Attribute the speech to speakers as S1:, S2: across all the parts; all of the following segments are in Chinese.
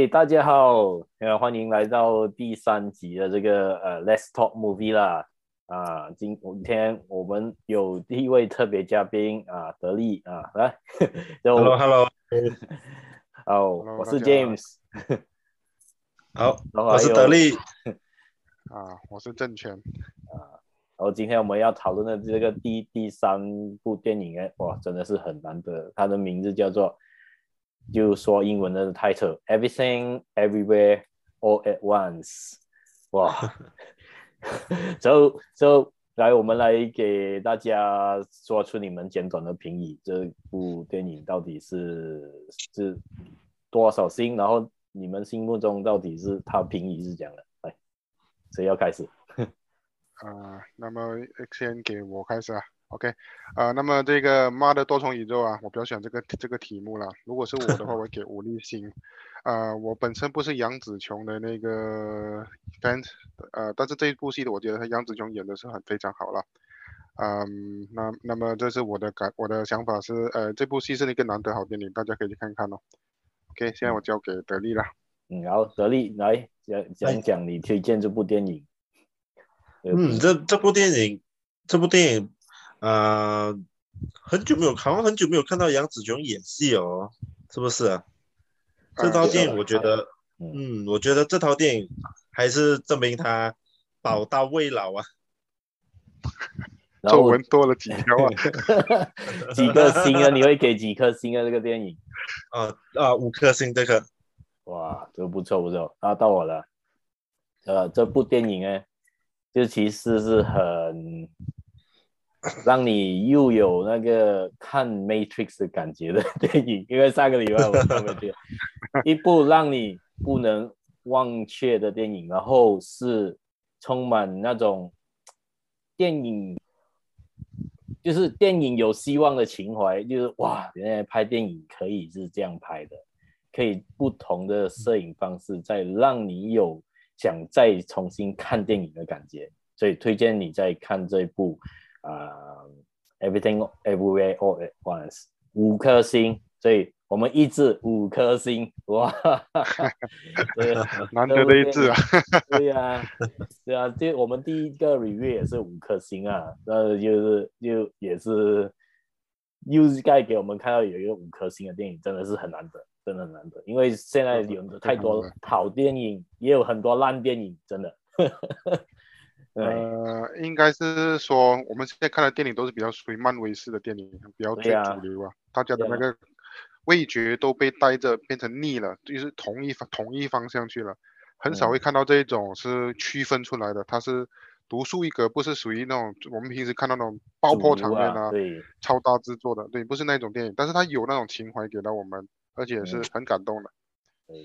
S1: 嘿，大家好，呃，欢迎来到第三集的这个呃，Let's Talk Movie 啦。啊，今天我们有第一位特别嘉宾啊，德力啊，来，
S2: Hello，Hello，
S1: 好，我是 James，
S2: 好，我是德力，
S3: 啊，我是郑权，
S1: 啊，然后今天我们要讨论的这个第第三部电影，哎，哇，真的是很难得，它的名字叫做，就说英文的 title，Everything Everywhere All at Once，哇。就就来，我们来给大家说出你们简短的评语。这部电影到底是是多少星？然后你们心目中到底是它评语是怎样的？来，谁要开始？
S3: 啊、呃，那么先给我开始啊。OK，啊、呃，那么这个妈的多重宇宙啊，我比较喜欢这个这个题目了。如果是我的话，我给五粒星。啊、呃，我本身不是杨紫琼的那个 fans，呃，但是这一部戏的，我觉得他杨紫琼演的是很非常好了。嗯，那那么这是我的感，我的想法是，呃，这部戏是一个难得好电影，大家可以去看看哦。OK，现在我交给德利了。
S1: 嗯，然后德利来讲讲讲你推荐这部电影。
S2: 嗯，这这部电影，这部电影，啊、呃，很久没有好像，很久没有看到杨紫琼演戏哦，是不是啊？这套电影，我觉得，嗯，我觉得这套电影还是证明他宝刀未老啊，
S3: 皱纹多了几条啊，
S1: 几颗星啊？你会给几颗星啊？这个电影？
S2: 啊啊，五颗星这个，
S1: 哇，这个不错不错，啊，到我了，呃，这部电影呢，就其实是很。让你又有那个看 Matrix 的感觉的电影，因为上个礼拜我看没去，一部让你不能忘却的电影，然后是充满那种电影，就是电影有希望的情怀，就是哇，原来拍电影可以是这样拍的，可以不同的摄影方式，再让你有想再重新看电影的感觉，所以推荐你再看这部。啊、uh,，Everything Everywhere All at Once，五颗星，所以我们一致五颗星，哇，对，
S3: 难得的一致啊，
S1: 对呀、啊，对啊，就我们第一个 review 也是五颗星啊，那就是就也是又该给我们看到有一个五颗星的电影，真的是很难得，真的很难得，因为现在有太多好电影，也有很多烂电影，真的。
S3: 呃，应该是说我们现在看的电影都是比较属于漫威式的电影，比较最主流啊。啊大家的那个味觉都被带着变成腻了，就是同一方同一方向去了，很少会看到这一种是区分出来的。它是独树一格，不是属于那种我们平时看到那种爆破场面啊，对，超大制作的，对，不是那种电影。但是它有那种情怀给到我们，而且是很感动的。
S1: 对，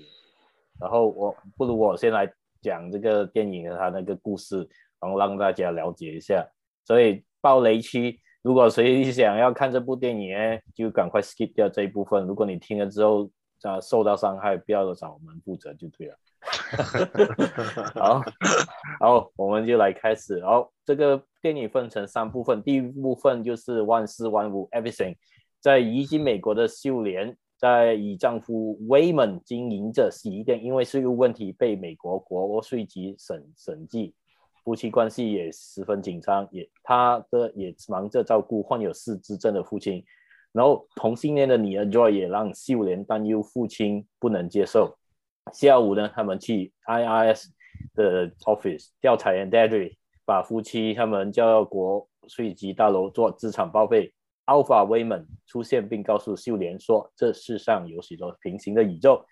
S1: 然后我不如我先来讲这个电影的它那个故事。然后让大家了解一下，所以暴雷区，如果谁想要看这部电影呢，就赶快 skip 掉这一部分。如果你听了之后啊受到伤害，不要找我们负责就对了。好，好，我们就来开始。好，这个电影分成三部分，第一部分就是万事万物 everything，在移居美国的秀莲，在以丈夫 Wayman 经营着洗衣店，因为税务问题被美国国税局审审计。夫妻关系也十分紧张，也他的也忙着照顾患有失智症的父亲，然后同性恋的女儿 Joy 也让秀莲担忧父亲不能接受。下午呢，他们去 IRS 的 office 调查员 Deirdre 把夫妻他们叫到国税局大楼做资产报备。Alpha Waymond 出现并告诉秀莲说：“这世上有许多平行的宇宙，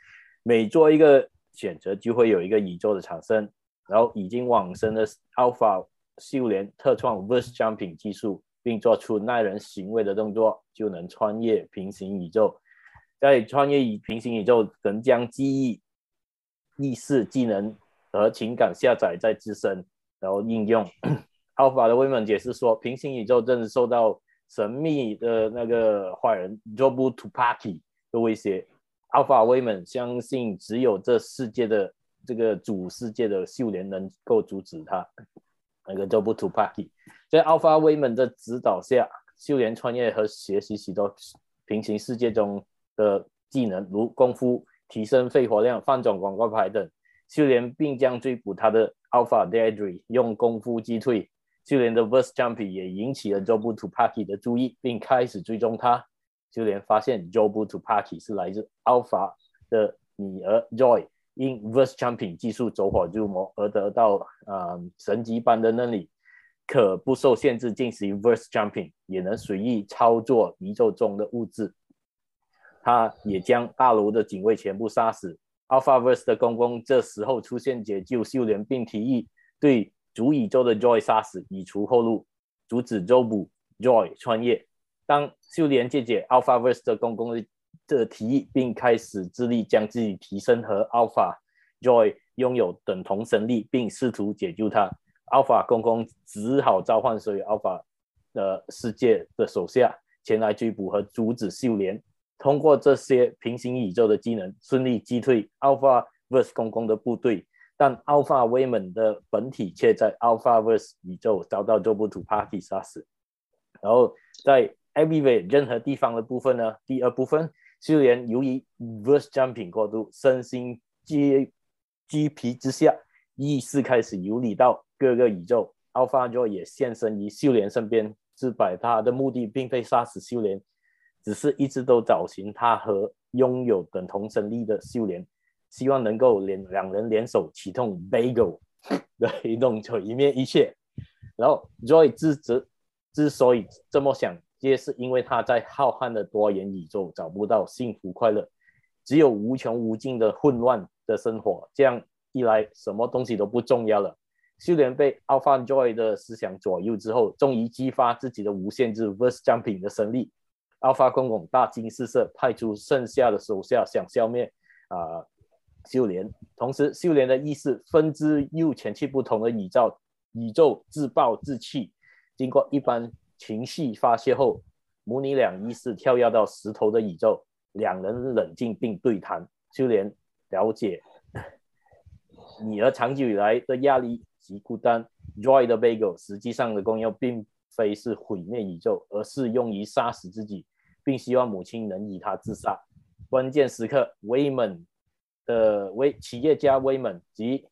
S1: 每做一个选择就会有一个宇宙的产生。”然后已经往生的 Alpha 秀莲特创 Verse Jumping 技术，并做出耐人寻味的动作，就能穿越平行宇宙。在穿越平行宇宙，能将记忆、意识、技能和情感下载在自身，然后应用。Alpha 的 Waymond 解释说，平行宇宙正受到神秘的那个坏人 Jobu Tupaki 的威胁。Alpha Waymond 相信，只有这世界的。这个主世界的秀莲能够阻止他，那个 Jobu Tupaki 在 Alpha Women 的指导下，秀莲穿越和学习许多平行世界中的技能，如功夫、提升肺活量、翻转广告牌等。秀莲并将追捕他的 Alpha d e a d r e 用功夫击退。秀莲的 Verse Jumpy 也引起了 Jobu Tupaki 的注意，并开始追踪他。秀莲发现 Jobu Tupaki 是来自 Alpha 的女儿 Joy，因 Verse Jumping 技术走火入魔而得到啊、呃、神级般的能力，可不受限制进行 Verse Jumping，也能随意操作宇宙中的物质。他也将大楼的警卫全部杀死。Alphaverse 的公公这时候出现解救秀莲，并提议对主宇宙的 Joy 杀死，以除后路，阻止周补 Joy 穿越。当秀莲借解 Alphaverse 的公公的的提议，并开始致力将自己提升和 Alpha Joy 拥有等同神力，并试图解救他。Alpha 公公只好召唤所有 Alpha 的世界的手下前来追捕和阻止秀莲。通过这些平行宇宙的技能，顺利击退 Alphaverse 公公的部队，但 Alpha Waymond 的本体却在 Alphaverse 宇宙遭到 Jobu Tupaki 杀死。然后在 Everywhere 任何地方的部分呢？第二部分，秀莲由于 Verse Jumping 过度，身心俱俱疲之下，意识开始游离到各个宇宙。Alpha Joy 也现身于秀莲身边，自摆他的目的并非杀死秀莲。只是一直都找寻他和拥有等同神力的秀莲，希望能够联两人联手启动 Bagel 的黑洞，就一灭一切。然后 Joy 之之之所以这么想，皆是因为他在浩瀚的多元宇宙找不到幸福快乐，只有无穷无尽的混乱的生活。这样一来，什么东西都不重要了。秀莲被 Alpha Joy 的思想左右之后，终于激发自己的无限制 Verse Jumping 的神力。Alpha 公公大惊失色，派出剩下的手下想消灭啊、呃、秀莲。同时，秀莲的意识分支又前去不同的宇宙，宇宙自暴自弃。经过一番情绪发泄后，母女俩依次跳跃到石头的宇宙，两人冷静并对谈。秀莲了解 女儿长久以来的压力及孤单。Joy 的 Bagel 实际上的功用并非是毁灭宇宙，而是用于杀死自己。并希望母亲能以他自杀。关键时刻，，Weiman 的威企业家威门及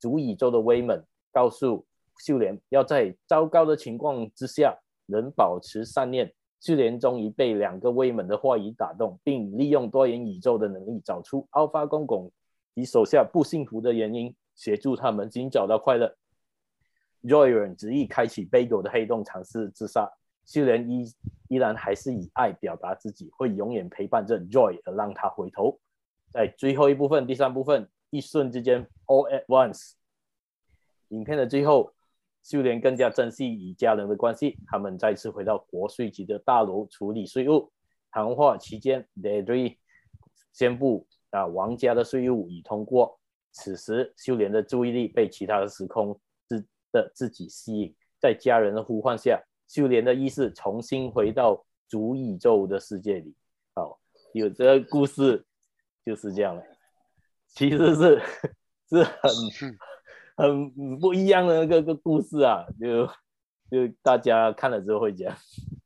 S1: 主宇宙的威门告诉秀莲，要在糟糕的情况之下能保持善念。秀莲终于被两个威猛的话语打动，并利用多元宇宙的能力找出奥发公公及手下不幸福的原因，协助他们寻找到快乐。Joy 人执意开启 Bagel 的黑洞，尝试自杀。秀莲依依然还是以爱表达自己，会永远陪伴着 Joy 而让他回头。在最后一部分，第三部分，一瞬之间，All at once。影片的最后，秀莲更加珍惜与家人的关系。他们再次回到国税局的大楼处理税务。谈话期间 d e d r y 宣布啊，王家的税务已通过。此时，秀莲的注意力被其他的时空之的自己吸引，在家人的呼唤下。秀莲的意识重新回到主宇宙的世界里。好，有这个故事就是这样了，其实是是很很不一样的那个个故事啊，就就大家看了之后会讲，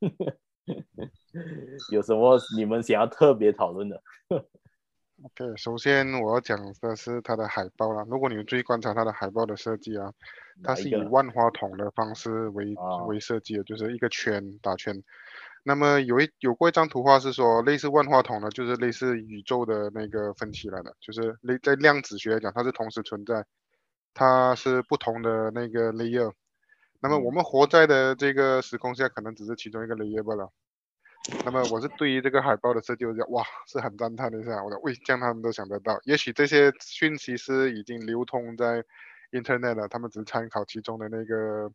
S1: 有什么你们想要特别讨论的
S3: ？OK，首先我要讲的是它的海报啦。如果你们注意观察它的海报的设计啊。它是以万花筒的方式为为设计的，就是一个圈打圈。那么有一有过一张图画是说，类似万花筒的，就是类似宇宙的那个分起来的，就是类在量子学来讲，它是同时存在，它是不同的那个 layer。那么我们活在的这个时空下，可能只是其中一个 layer 罢了。那么我是对于这个海报的设计，我讲哇，是很赞叹的一下。我说喂，这样他们都想得到，也许这些讯息是已经流通在。Internet 了，他们只是参考其中的那个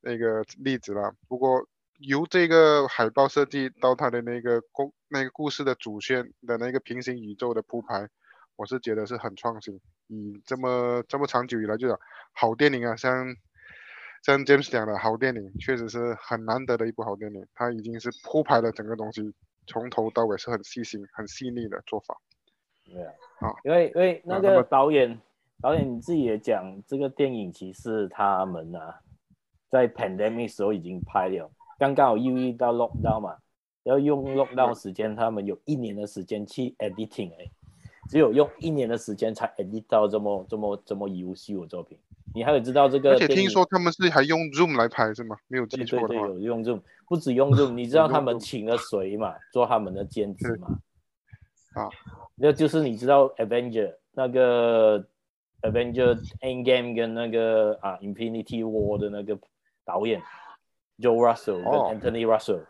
S3: 那个例子了。不过由这个海报设计到它的那个故那个故事的主线的那个平行宇宙的铺排，我是觉得是很创新。以这么这么长久以来，就是好电影啊，像像 James 讲的好电影，确实是很难得的一部好电影。它已经是铺排了整个东西，从头到尾是很细心、很细腻的做法。
S1: 对啊，啊，因为因为那个导演。导演你自己也讲，这个电影其实他们啊，在 pandemic 时候已经拍了，刚刚好又遇到 lockdown 嘛，要用 lockdown 时间，他们有一年的时间去 editing 哎，只有用一年的时间才 edit 到这么这么这么优秀的作品。你还有知道这个？
S3: 而且听说他们是还用 Zoom 来拍是吗？没有记错的话。
S1: 对对对，有用 Zoom，不止用 Zoom，你知道他们请了谁嘛？做他们的监制嘛？
S3: 啊，
S1: 那就是你知道 Avenger 那个 Avenger Endgame 跟那个啊 Infinity War 的那个导演 Joe Russell 跟 Anthony Russell，、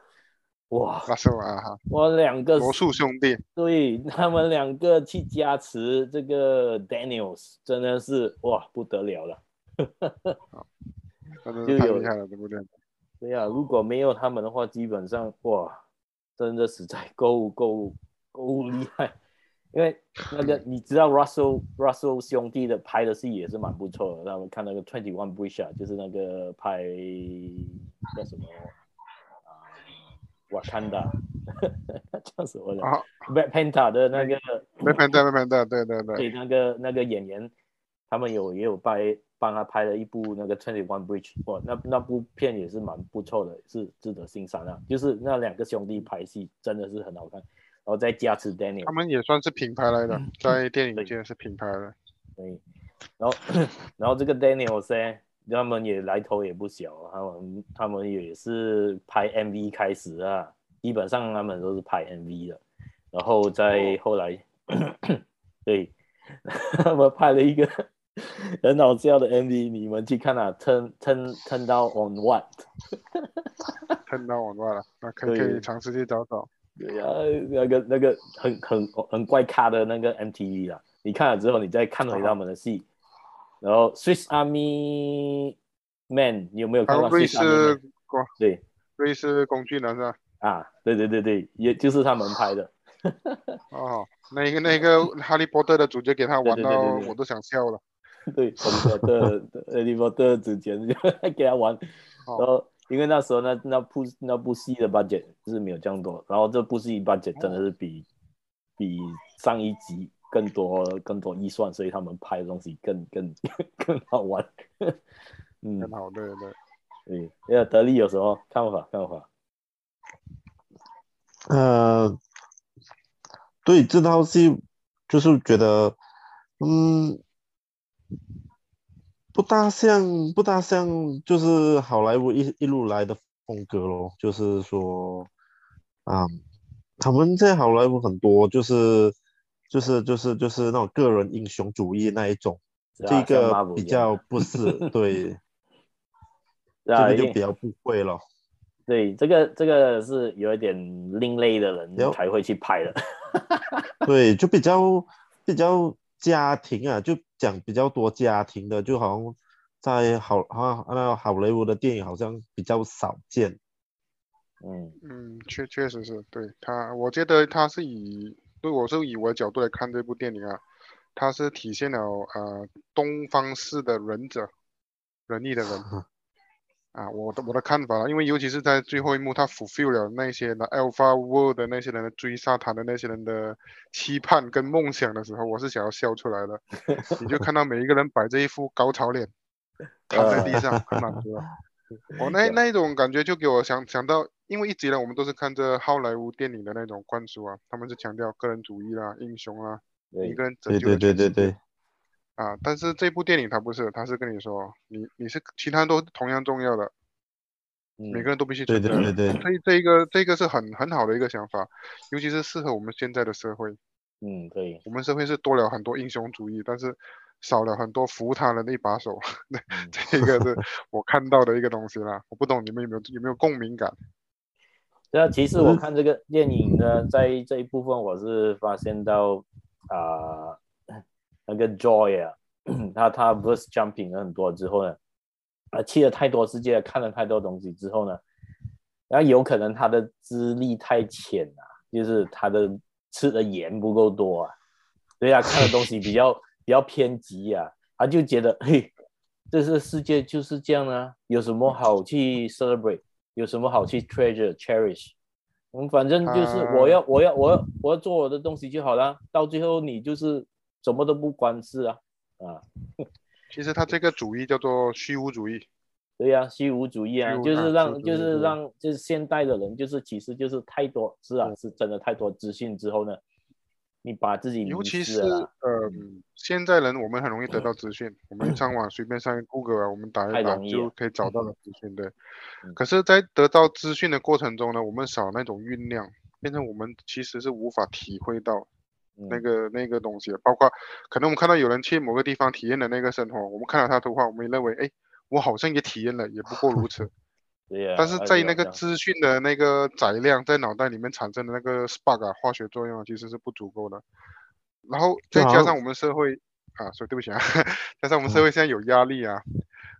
S1: 哦、哇
S3: 啊哈，
S1: 我两个
S3: 魔术兄弟，
S1: 对他们两个去加持这个 Daniels，真的是哇不得了了。
S3: 就有厉害了，对不对？
S1: 对呀，如果没有他们的话，基本上哇，真的实在够够够厉害。因为那个你知道 Russell Russell 兄弟的拍的戏也是蛮不错的。让我们看那个 Twenty One Bridge 啊，就是那个拍叫什么啊，Wakanda 叫什么的 啊，Black Panther 的那
S3: 个 Panther Black Panther 对对对，
S1: 对那个那个演员，他们有也有拍。帮他拍了一部那个 Twenty One Bridge，哇，那那部片也是蛮不错的，是值得欣赏的。就是那两个兄弟拍戏真的是很好看，然后再加持 Daniel，
S3: 他们也算是品牌来的，在电影界是品牌的。
S1: 对，然后 然后这个 Daniel 噻，他们也来头也不小，他们他们也是拍 MV 开始啊，基本上他们都是拍 MV 的，然后再后来，哦、对，他们拍了一个。很好笑的 MV，你们去看啊，turn turn turn down on what？turn
S3: down on what 了？那可以可以尝试去找找。
S1: 对呀、啊，那个那个很很很怪咖的那个 MTV 啊，你看了之后，你再看回他们的戏。然后 Swiss Army Man，你有没有看到？
S3: 瑞士工
S1: 对，
S3: 瑞士工具人是吧？
S1: 啊，对对对对，也就是他们拍的。
S3: 哦，那个那个哈利波特的主角给他玩到我都想笑了。
S1: 对，哈利波特，哈利波特之前就给他玩，然后因为那时候那那部那部戏的 budget 就是没有这样多，然后这部戏 budget 真的是比比上一集更多更多预算，所以他们拍的东西更 更更好玩。
S3: 嗯，很好，对对
S1: 对，要得力有什么看法看法？
S2: 呃，对这套戏就是觉得，嗯。不大像，不大像，就是好莱坞一一路来的风格咯。就是说，啊，他们在好莱坞很多，就是，就是，就是，就是那种个人英雄主义那一种，这个比较不是，对，这个就比较不会了。
S1: 对，这个这个是有一点另类的人才会去拍的。
S2: 对，就比较比较。家庭啊，就讲比较多家庭的，就好像在好好像那好莱坞的电影好像比较少见。
S3: 嗯嗯，确确实是对他，我觉得他是以对我是以我的角度来看这部电影啊，它是体现了呃东方式的忍者，仁义的人。啊，我的我的看法，因为尤其是在最后一幕，他 fulfill 了那些的 Alpha World 的那些人的追杀他的那些人的期盼跟梦想的时候，我是想要笑出来的。你就看到每一个人摆着一副高潮脸，躺在地上，很满足。我 那那一种感觉就给我想想到，因为一直以来我们都是看着好莱坞电影的那种灌输啊，他们是强调个人主义啦、英雄啦，一个人拯救
S2: 对对对对对。
S3: 啊！但是这部电影它不是，它是跟你说，你你是其他都同样重要的，嗯、每个人都必须存在。
S2: 对对对对。
S3: 所以这一个这个是很很好的一个想法，尤其是适合我们现在的社会。
S1: 嗯，对。
S3: 我们社会是多了很多英雄主义，但是少了很多扶他人的一把手。嗯、这个是我看到的一个东西啦。我不懂你们有没有有没有共鸣感？
S1: 对啊，其实我看这个电影呢，在这一部分我是发现到啊。呃那个 Joy 啊，他他 verse jumping 了很多之后呢，啊去了太多世界，看了太多东西之后呢，然后有可能他的资历太浅啊，就是他的吃的盐不够多啊，所以他看的东西比较比较偏激啊，他就觉得嘿，这是世界就是这样啊，有什么好去 celebrate，有什么好去 treasure cherish，嗯，反正就是我要我要我要我要做我的东西就好了，到最后你就是。什么都不关事啊，啊，
S3: 其实他这个主义叫做虚无主义，
S1: 对呀、啊，虚无主义啊，就是让就是让就是现代的人就是其实就是太多是啊，是真的太多资讯之后呢，你把自己
S3: 尤其是呃，现在人我们很容易得到资讯，嗯、我 们上网随便上 Google 啊，我们打一打就可以找到了资讯，对。嗯、可是，在得到资讯的过程中呢，我们少那种酝酿，变成我们其实是无法体会到那个、嗯、那个东西。包括可能我们看到有人去某个地方体验的那个生活，我们看到他的图画，我们也认为，哎，我好像也体验了，也不过如此。
S1: 对呀。
S3: 但是在那个资讯的那个载量在脑袋里面产生的那个 spark 啊，化学作用啊，其实是不足够的。然后再加上我们社会啊，所以对不起啊，加上我们社会现在有压力啊，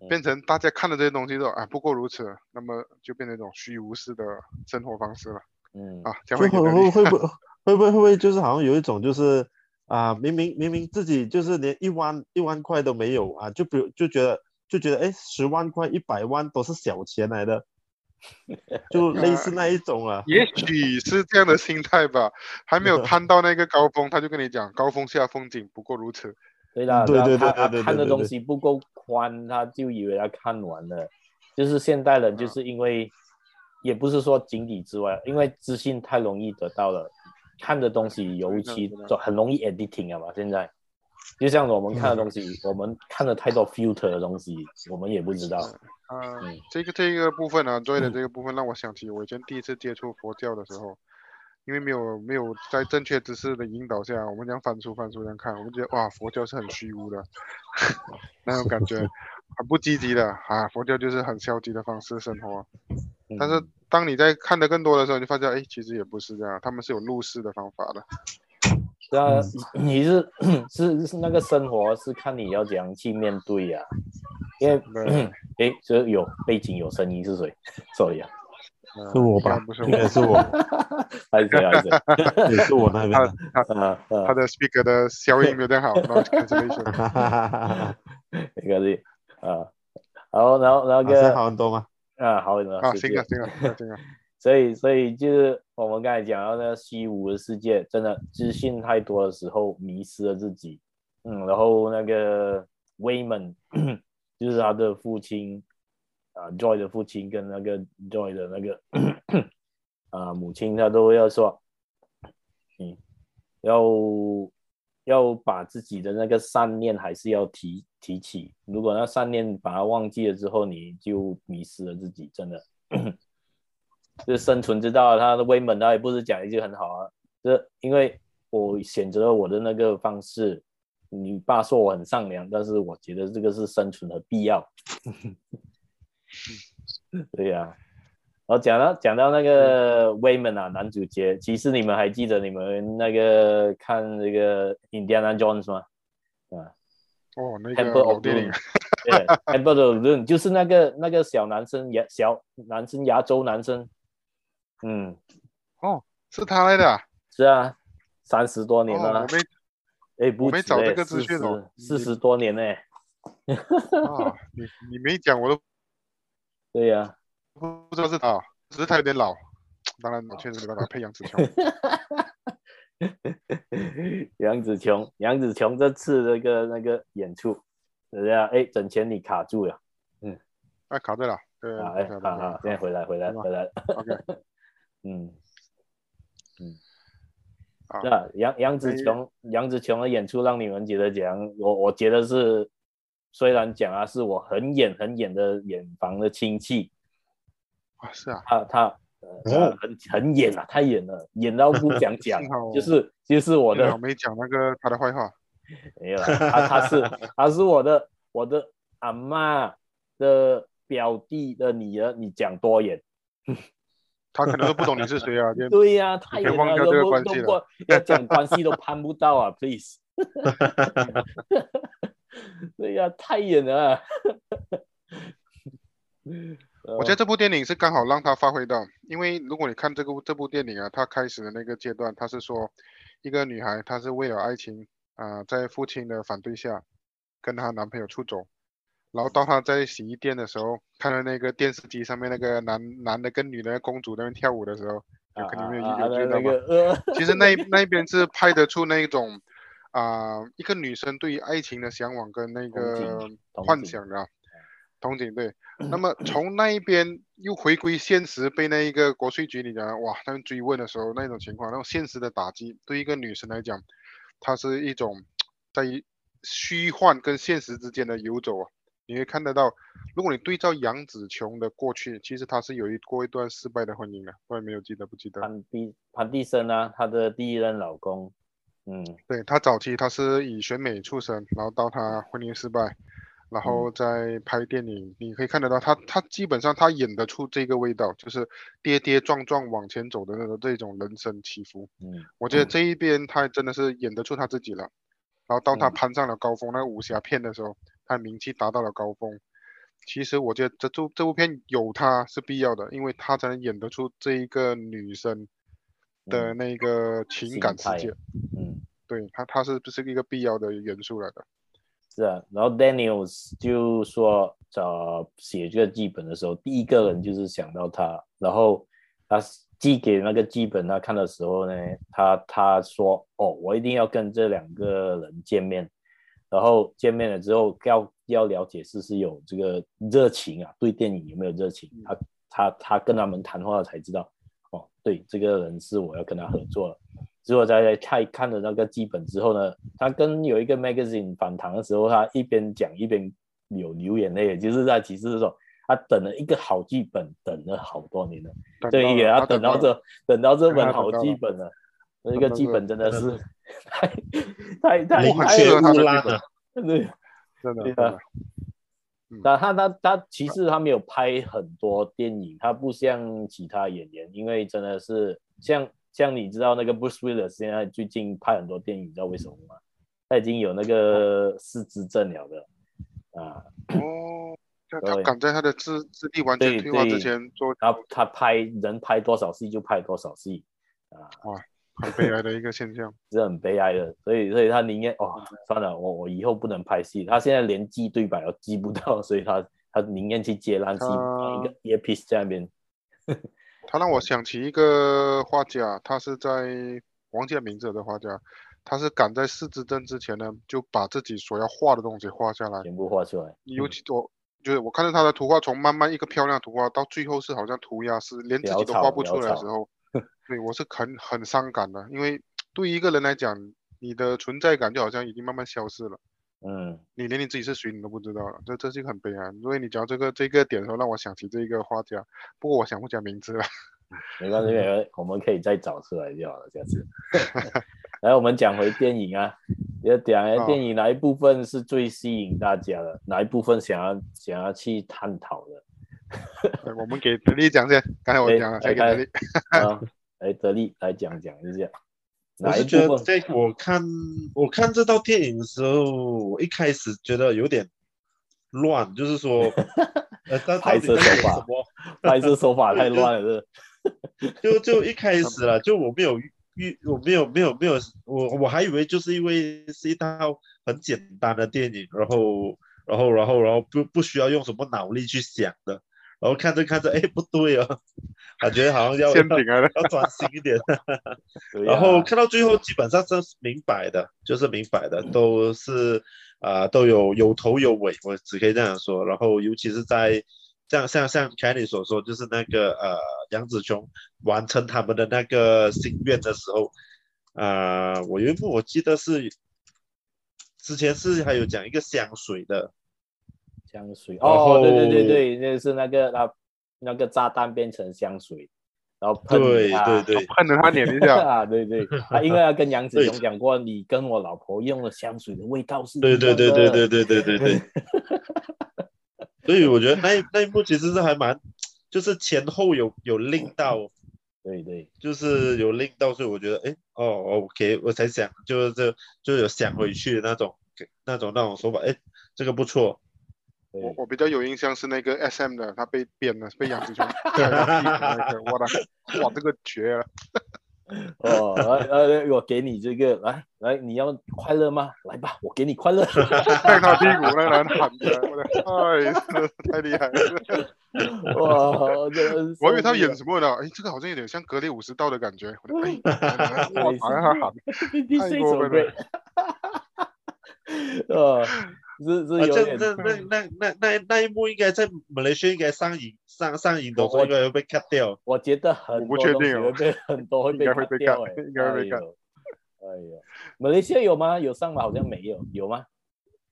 S3: 嗯、变成大家看的这些东西都啊不过如此，那么就变成一种虚无式的生活方式了。嗯啊，会会
S2: 会 会不会不会会不会就是好像有一种就是啊，明明明明自己就是连一万一万块都没有啊，就比如就觉得就觉得哎，十万块一百万都是小钱来的。就类似那一种啊，
S3: 也许是这样的心态吧。还没有攀到那个高峰，他就跟你讲高峰下风景不过如此。
S1: 对的，对对对，他看的东西不够宽，他就以为他看完了。就是现代人，就是因为也不是说井底之外，因为资讯太容易得到了，看的东西尤其就很容易 editing 啊嘛。现在就像我们看的东西，我们看了太多 filter 的东西，我们也不知道。
S3: 呃，嗯、这个这个部分呢、啊，Joy 的这个部分让我想起我以前第一次接触佛教的时候，因为没有没有在正确知识的引导下，我们讲翻书翻书这样看，我们觉得哇，佛教是很虚无的，那种感觉很不积极的啊，佛教就是很消极的方式生活。但是当你在看的更多的时候，你发现哎，其实也不是这样，他们是有入世的方法的。
S1: 对啊，你是 是是那个生活是看你要怎样去面对呀、啊，因为哎，这 有背景有声音是谁？Sorry 啊，
S2: 是我吧？不是，应该是我，
S1: 还是谁？还是谁？
S2: 也是我那边。
S3: 他他他的 speaker 的消音没有这样好，然后开始没声。
S1: 没关系啊，好，然后然后个
S2: 好很多吗？
S1: 啊，好很多。
S3: 啊，行啊，行啊，行啊。
S1: 所以，所以就是我们刚才讲到那个虚无的世界，真的自信太多的时候，迷失了自己。嗯，然后那个 Wayman 就是他的父亲啊，Joy 的父亲跟那个 Joy 的那个 啊母亲，他都要说，嗯，要要把自己的那个善念还是要提提起。如果那善念把它忘记了之后，你就迷失了自己，真的。就是生存之道，他的威猛，他也不是讲一句很好啊。就是因为我选择了我的那个方式，你爸说我很善良，但是我觉得这个是生存的必要。对呀、啊，然后讲到讲到那个威猛啊，男主角，其实你们还记得你们那个看那个 Indiana Jones 吗？啊，
S3: 哦，那个老电影。
S1: 对，Temple of Doom 就是那个那个小男生，牙小男生，亚洲男生。嗯，
S3: 哦，是他来的、啊，
S1: 是啊，三十多年了，
S3: 哦、我没，哎，不，没找这个资讯哦，
S1: 四十多年呢，
S3: 啊，你你没讲我都，
S1: 对呀、啊，
S3: 不知道是他，只是他有点老，当然我确实没办法配杨紫琼，
S1: 杨紫琼，杨紫琼这次那个那个演出，怎么样？哎，整钱你卡住了，嗯，
S3: 哎，卡对了，对，
S1: 啊，哎，好好，现在回来，回来，回来
S3: ，OK。
S1: 嗯嗯，那杨杨紫琼杨紫琼的演出让你们觉得怎样？我我觉得是，虽然讲啊，是我很远很远的远房的亲戚
S3: 啊，是啊，
S1: 他他呃很很远啊，太远了，远到不想讲，就是就是我的，
S3: 我没讲那个他的坏话，
S1: 没有，他他是 他是我的我的阿嬷的表弟的女儿，你讲多演。
S3: 他可能都不懂你是谁啊？
S1: 对呀、啊，太远了，都不都不要讲关系都攀不到啊，please。对呀、啊，太远了。
S3: 我觉得这部电影是刚好让他发挥到，因为如果你看这个这部电影啊，他开始的那个阶段，他是说一个女孩，她是为了爱情啊、呃，在父亲的反对下，跟她男朋友出走。然后到他在洗衣店的时候，看到那个电视机上面那个男男的跟女的公主在那边跳舞的时候，有可能有有觉得吗？其实那那边是拍得出那种啊、呃，一个女生对于爱情的向往跟那个幻想的憧憬，对。那么从那一边又回归现实，被那一个国税局里讲哇，他们追问的时候那种情况，那种现实的打击，对一个女生来讲，她是一种在虚幻跟现实之间的游走啊。你会看得到，如果你对照杨紫琼的过去，其实她是有一过一段失败的婚姻的，我也没有记得不记得？
S1: 潘迪潘迪生啊，她的第一任老公，嗯，
S3: 对，她早期她是以选美出身，然后到她婚姻失败，然后再拍电影，嗯、你可以看得到她，她基本上她演得出这个味道，就是跌跌撞撞往前走的那个这种人生起伏。
S1: 嗯，
S3: 我觉得这一边她真的是演得出她自己了，然后到她攀上了高峰，嗯、那个武侠片的时候。他名气达到了高峰，其实我觉得这这这部片有他是必要的，因为他才能演得出这一个女生的那个情感世界。
S1: 嗯，
S3: 对他他是不是一个必要的元素来的？
S1: 是啊，然后 Daniels 就说找写这个剧本的时候，第一个人就是想到他，然后他寄给那个剧本他看的时候呢，他他说哦，我一定要跟这两个人见面。然后见面了之后要，要要了解是不是有这个热情啊，对电影有没有热情？他他他跟他们谈话才知道，哦，对，这个人是我要跟他合作了。之后在看看了那个剧本之后呢，他跟有一个 magazine 访谈的时候，他一边讲一边有流眼泪，就是在其实是说他等了一个好剧本，等了好多年了，对，也要等到这等到这本好剧本了。那个剧本真的是太太太太
S2: 缺乌拉了，
S1: 对，
S3: 真的。
S1: 对啊，但他他他其实他没有拍很多电影，他不像其他演员，因为真的是像像你知道那个 Bruce Willis 现在最近拍很多电影，你知道为什么吗？他已经有那个失智症了的啊。
S3: 哦，他赶在他的智智力完全退化之前做，
S1: 他他拍人拍多少戏就拍多少戏啊。
S3: 哇。很悲哀的一个现象，
S1: 是很悲哀的，所以所以他宁愿哦，算了，我我以后不能拍戏。他现在连记对白都记不到，所以他他宁愿去接烂戏，他一个 earpiece 在那边。
S3: 他让我想起一个画家，他是在忘记了名字的画家，他是赶在失智症之前呢，就把自己所要画的东西画下来，
S1: 全部画出来。
S3: 尤其我就是我看到他的图画，从慢慢一个漂亮图画，到最后是好像涂鸦，是连自己都画不出来的时候。对，我是很很伤感的，因为对于一个人来讲，你的存在感就好像已经慢慢消失了。
S1: 嗯，
S3: 你连你自己是谁你都不知道了，这这是一个很悲哀。所以你讲这个这个点的时候，让我想起这个画家，不过我想不起来名字了。
S1: 没关系，我们可以再找出来就好了，下次。来，我们讲回电影啊，要讲下电影哪一部分是最吸引大家的，哪一部分想要想要去探讨的？
S3: 我们给德力讲先，刚才我讲了，来给德力。
S1: 啊，来德力来讲讲一下。
S2: 我是觉得，在我看我看这套电影的时候，我一开始觉得有点乱，就是说，呃
S1: 拍摄手法，拍摄 手法太乱了。
S2: 就就一开始了，就我没有预，我没有没有没有，我我还以为就是因为是一套很简单的电影，然后然后然后然后不不需要用什么脑力去想的。然后看着看着，哎，不对哦，感觉好像要要要专心一点。然后看到最后，基本上是明摆的，就是明摆的，都是啊、呃，都有有头有尾，我只可以这样说。然后尤其是在像像像凯里所说，就是那个呃杨紫琼完成他们的那个心愿的时候，啊、呃，我有一部我记得是之前是还有讲一个香水的。
S1: 香水。哦，对对对对，那是那个那那个炸弹变成香水，然后喷
S2: 对对对，
S3: 喷了他脸一下。
S1: 啊，对对，他 因为要跟杨子荣讲过，你跟我老婆用的香水的味道是，
S2: 对对对对对对对对对，所以我觉得那那一部其实是还蛮，就是前后有有 link 到，
S1: 对对，
S2: 就是有 link 到，所以我觉得哎哦 OK，我才想就是就就有想回去的那种那种那种说法，哎，这个不错。
S3: 我我比较有印象是那个 S M 的，他被扁了，被杨紫琼对那个，哇的，哇这个绝了。
S1: 哦，呃，我给你这个，来来，你要快乐吗？来吧，我给你快乐。
S3: 拍他屁股那人喊的，我的哎，太厉害了。
S1: 哇，这
S3: 我以为他演什么呢？哎，这个好像有点像格列五十道的感觉。哎，哇，好像他喊，太过分了。
S1: 呃。是是有点，
S2: 那那那那那那一幕应该在马来西亚应该上映上上映的时候应该会被 cut 掉。
S1: 我觉得很，
S3: 我不确定哦，
S1: 被很多会 被 cut 掉，应该会被 cut。哎呀，马来西亚有吗？有上吗？好像没有，有吗？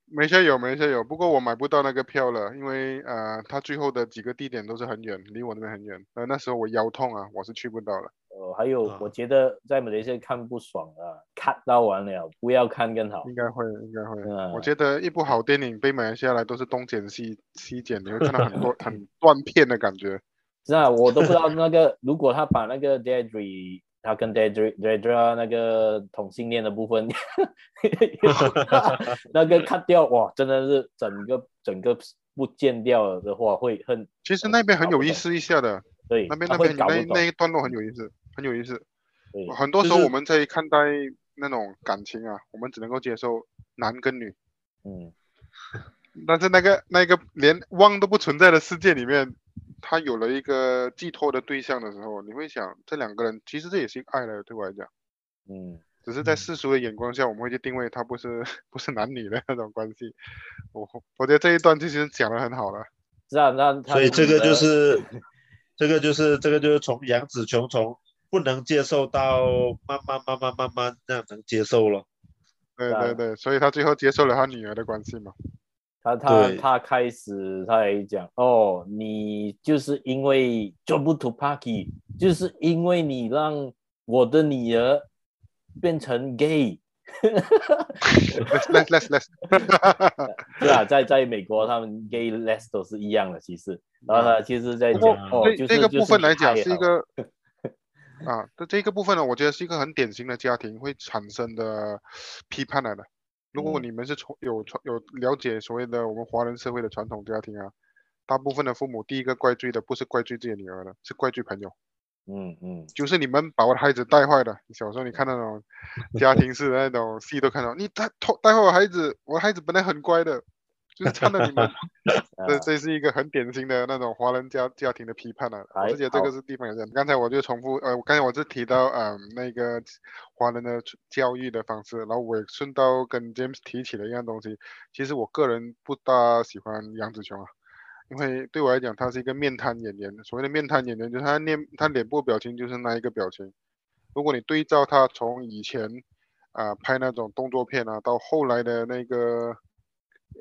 S3: 没事有，没事有。不过我买不到那个票了，因为呃，他最后的几个地点都是很远，离我那边很远。呃，那时候我腰痛啊，我是去不到了。
S1: 哦，还有，我觉得在马来西亚看不爽啊，看到完了不要看更好。
S3: 应该会，应该会。嗯，我觉得一部好电影被买下来都是东剪西西剪，你会看到很多 很断片的感觉。
S1: 是啊，我都不知道那个如果他把那个 Deirdre 他跟 Deirdre Deirdre 那个同性恋的部分，那个 cut 掉哇，真的是整个整个不见掉了的话会很。
S3: 其实那边很有意思一下的，
S1: 对，
S3: 那边那边那那一段落很有意思，很有意思。很多时候我们在看待那种感情啊，我们只能够接受男跟女，嗯，但是那个那个连汪都不存在的世界里面。他有了一个寄托的对象的时候，你会想，这两个人其实这也是爱了对我来讲，嗯，只是在世俗的眼光下，我们会去定位他不是不是男女的那种关系。我我觉得这一段其实讲的很好了。
S1: 是啊，那
S2: 所以这个就是，这个就是这个就是从杨紫琼从不能接受到慢慢慢慢慢慢这样能接受了。
S3: 对对对，所以他最后接受了他女儿的关系嘛。
S1: 他他他开始他也讲哦，你就是因为 Jobu Tupaki，就是因为你让我的女儿变成 gay。
S3: less less less，
S1: 是啊，在在美国他们 gay less 都是一样的，其实。然后他其实在讲哦，
S3: 这这个部分来讲 是一个啊，这这个部分呢，我觉得是一个很典型的家庭会产生的批判来的。如果你们是从有传有了解所谓的我们华人社会的传统家庭啊，大部分的父母第一个怪罪的不是怪罪自己的女儿的，是怪罪朋友。嗯嗯，就是你们把我的孩子带坏了。小时候你看那种家庭式的那种戏都看到，你带带坏我孩子，我孩子本来很乖的。就是看到你们，这这是一个很典型的那种华人家家庭的批判了、啊。我是觉得这个是地方有点。刚才我就重复，呃，刚才我是提到，嗯、呃，那个华人的教育的方式，然后我也顺道跟 James 提起了一样东西。其实我个人不大喜欢杨紫琼啊，因为对我来讲，他是一个面瘫演员。所谓的面瘫演员，就是他脸他脸部表情就是那一个表情。如果你对照他从以前啊、呃、拍那种动作片啊，到后来的那个。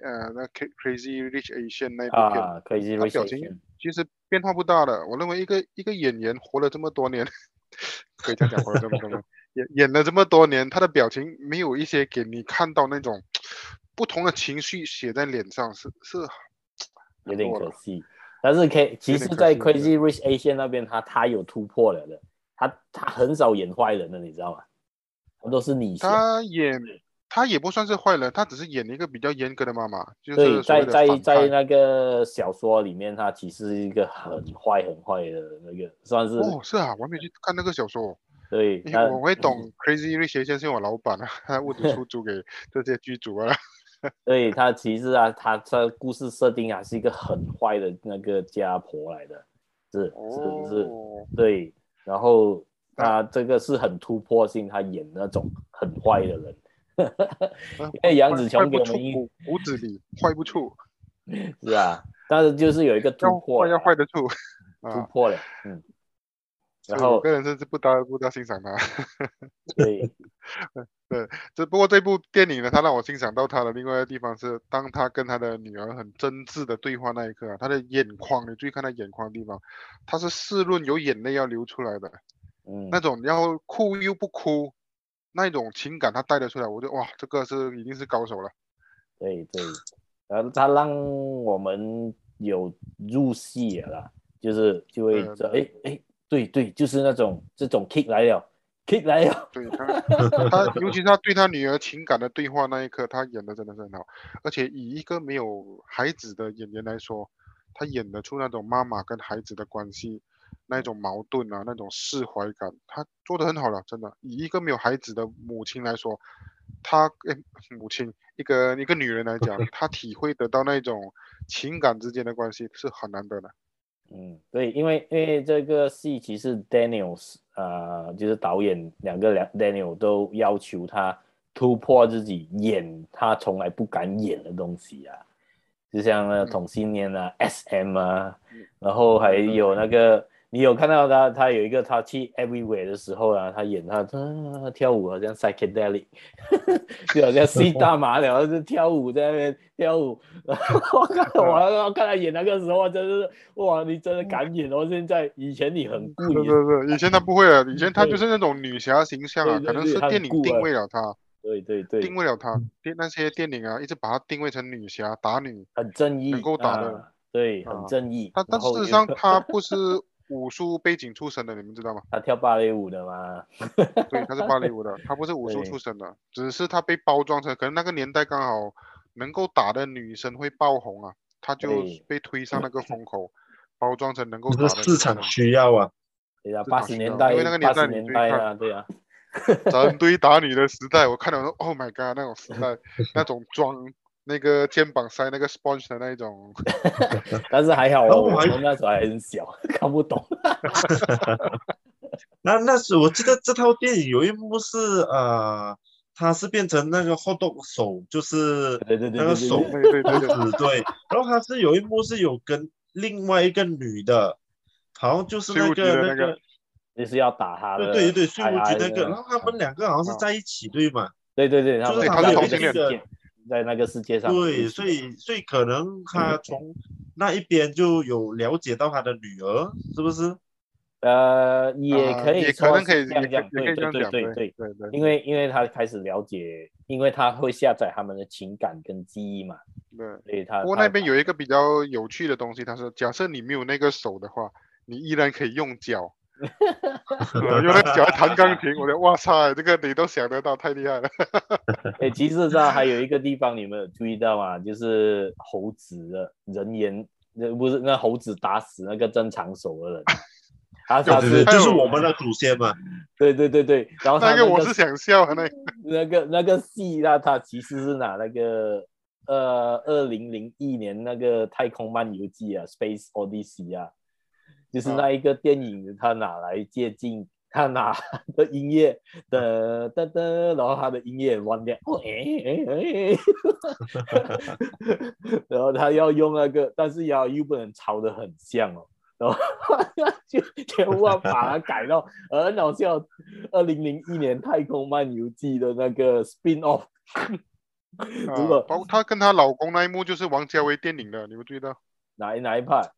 S3: 呃，那 Crazy Rich Asian 那部片，
S1: 啊，Crazy Rich Asian，
S3: 表情其实变化不大的。我认为一个一个演员活了这么多年，可以这样讲，活了这么多年，演演了这么多年，他的表情没有一些给你看到那种不同的情绪写在脸上，是是
S1: 有点可惜。但是 K，其实，在 Crazy Rich Asian 那边，他他有突破了的，他他很少演坏人的，你知道吗？都是你
S3: 他演。他也不算是坏人，他只是演了一个比较严格的妈妈。
S1: 就是在在在那个小说里面，他其实是一个很坏很坏的那个，算是。
S3: 哦，是啊，我还没去看那个小说。
S1: 对，
S3: 我会懂 Crazy Rich Asians 是我老板啊，他屋子出租给这些剧组啊。
S1: 对，他其实啊，他他故事设定啊是一个很坏的那个家婆来的，是、哦、是是，对。然后他这个是很突破性，他演那种很坏的人。因为杨子琼给我们一
S3: 骨子里坏不出，
S1: 是啊，但是就是有一个突破，
S3: 要坏得出，
S1: 突破了，嗯。然后
S3: 我个人甚至不大不大欣赏他，
S1: 对，
S3: 对，只不过这部电影呢，他让我欣赏到他的另外一个地方是，当他跟他的女儿很真挚的对话那一刻，他的眼眶，你注意看他眼眶的地方，他是湿润有眼泪要流出来的，嗯，那种要哭又不哭。那一种情感他带得出来，我就哇，这个是一定是高手了。
S1: 对对，然后他让我们有入戏了，就是就会说，哎哎，对对，就是那种这种 kick 来了，kick 来了。
S3: 对 他，他尤其是他对他女儿情感的对话那一刻，他演的真的是很好。而且以一个没有孩子的演员来说，他演得出那种妈妈跟孩子的关系。那种矛盾啊，那种释怀感，他做的很好了，真的。以一个没有孩子的母亲来说，他诶，母亲一个一个女人来讲，她体会得到那种情感之间的关系是很难得的。
S1: 嗯，对，因为因为这个戏其实 Daniel 呃，就是导演两个两 Daniel 都要求他突破自己演他从来不敢演的东西啊，就像那同性恋啊、嗯、SM 啊，然后还有那个。你有看到他，他有一个他去 Everywhere 的时候啊，他演他他跳舞好像 psychedelic，就好像吸大麻了，就跳舞在那边跳舞。我看我我看他演那个时候，真的是哇，你真的敢演哦！现在以前你很故意，
S3: 对对对，以前他不会啊，以前他就是那种女侠形象啊，可能是电影定位了他。
S1: 对对对，
S3: 定位了他电那些电影啊，一直把他定位成女侠打女，
S1: 很正义，
S3: 能够打的，
S1: 啊、对，很正义。
S3: 他、啊、但事实上他不是。武术背景出身的，你们知道吗？
S1: 他跳芭蕾舞的吗？
S3: 对，他是芭蕾舞的，他不是武术出身的，只是他被包装成可能那个年代刚好能够打的女生会爆红啊，他就被推上那个风口，包装成能够打的。
S2: 市场需要啊，
S1: 对呀，八十年代，因为那个年代年代啊，对啊，
S3: 整堆打女的时代，我看到说，Oh my God，那种时代，那种妆。那个肩膀塞那个 sponge 的那一种，
S1: 但是还好我们那时候还很小，看不懂。
S2: 那那时我记得这套电影有一幕是呃，他是变成那个 hot dog 手，就是那个手，
S3: 对对对对，
S2: 对。然后他是有一幕是有跟另外一个女的，好像就是那个那个，
S1: 就是要打他的，
S2: 对对对，税务局那个。然后他们两个好像是在一起，对吗？
S1: 对对对，
S2: 就是
S3: 他是同性恋。
S1: 在那个世界上，
S2: 对，所以所以可能他从那一边就有了解到他的女儿，是不是？
S1: 呃，也可以，
S3: 也可能可以
S1: 这样讲，对对对对对对对，因为因为他开始了解，因为他会下载他们的情感跟记忆嘛。
S3: 对，
S1: 所以他。
S3: 不过那边有一个比较有趣的东西，他说，假设你没有那个手的话，你依然可以用脚。用那脚弹钢琴，我的哇塞，这个你都想得到，太厉害了。
S1: 哎、欸，其实上还有一个地方你们有注意到吗？就是猴子的人言，那不是那猴子打死那个正常手的人，他他是
S2: 就是我们的祖先嘛。
S1: 对对对对，然后他、那个、
S3: 那个我是想笑的那个、
S1: 那个那个戏，那他其实是拿那个呃二零零一年那个太空漫游记啊，Space Odyssey 啊。就是那一个电影，他拿来借镜，他拿的音乐的 的的，然后他的音乐弯掉，哎哎哎，然后他要用那个，但是要又不能抄的很像哦，然后就全部要把它改到很好笑。二零零一年《太空漫游记》的那个 spin off，
S3: 如果包括他跟她老公那一幕就是王家卫电影的，你们注意到
S1: 哪一哪一 part？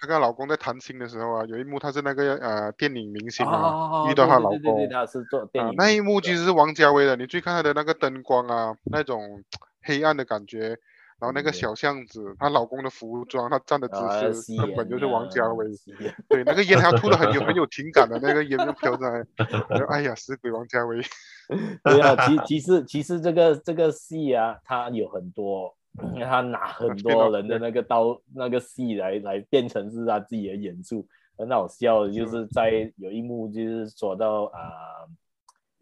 S3: 她跟她老公在谈心的时候啊，有一幕她是那个呃电影明星啊，遇到她老公，
S1: 她是做电影，
S3: 那一幕其实是王家卫的。你最看她的那个灯光啊，那种黑暗的感觉，然后那个小巷子，她老公的服装，她站的姿势，根本就是王家卫。对，那个烟还要吐的 很有很有情感的那个烟就飘在，哎呀，死鬼王家卫。
S1: 对啊，其其实其实这个这个戏啊，它有很多。因为他拿 很多人的那个刀，那个戏来来变成是他自己的演出，很好笑的。就是在有一幕，就是说到啊，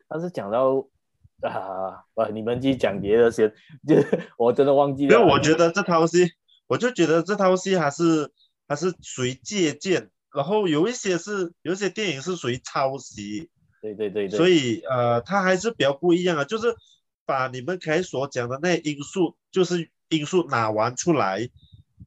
S1: 他是讲到啊，不，你们去讲别的先，就 我真的忘记了。
S2: 因为我觉得这套戏，我就觉得这套戏还是还是属于借鉴，然后有一些是有一些电影是属于抄袭。
S1: 对对对对。
S2: 所以呃，他还是比较不一样啊，就是把你们刚才所讲的那因素，就是。因素拿完出来，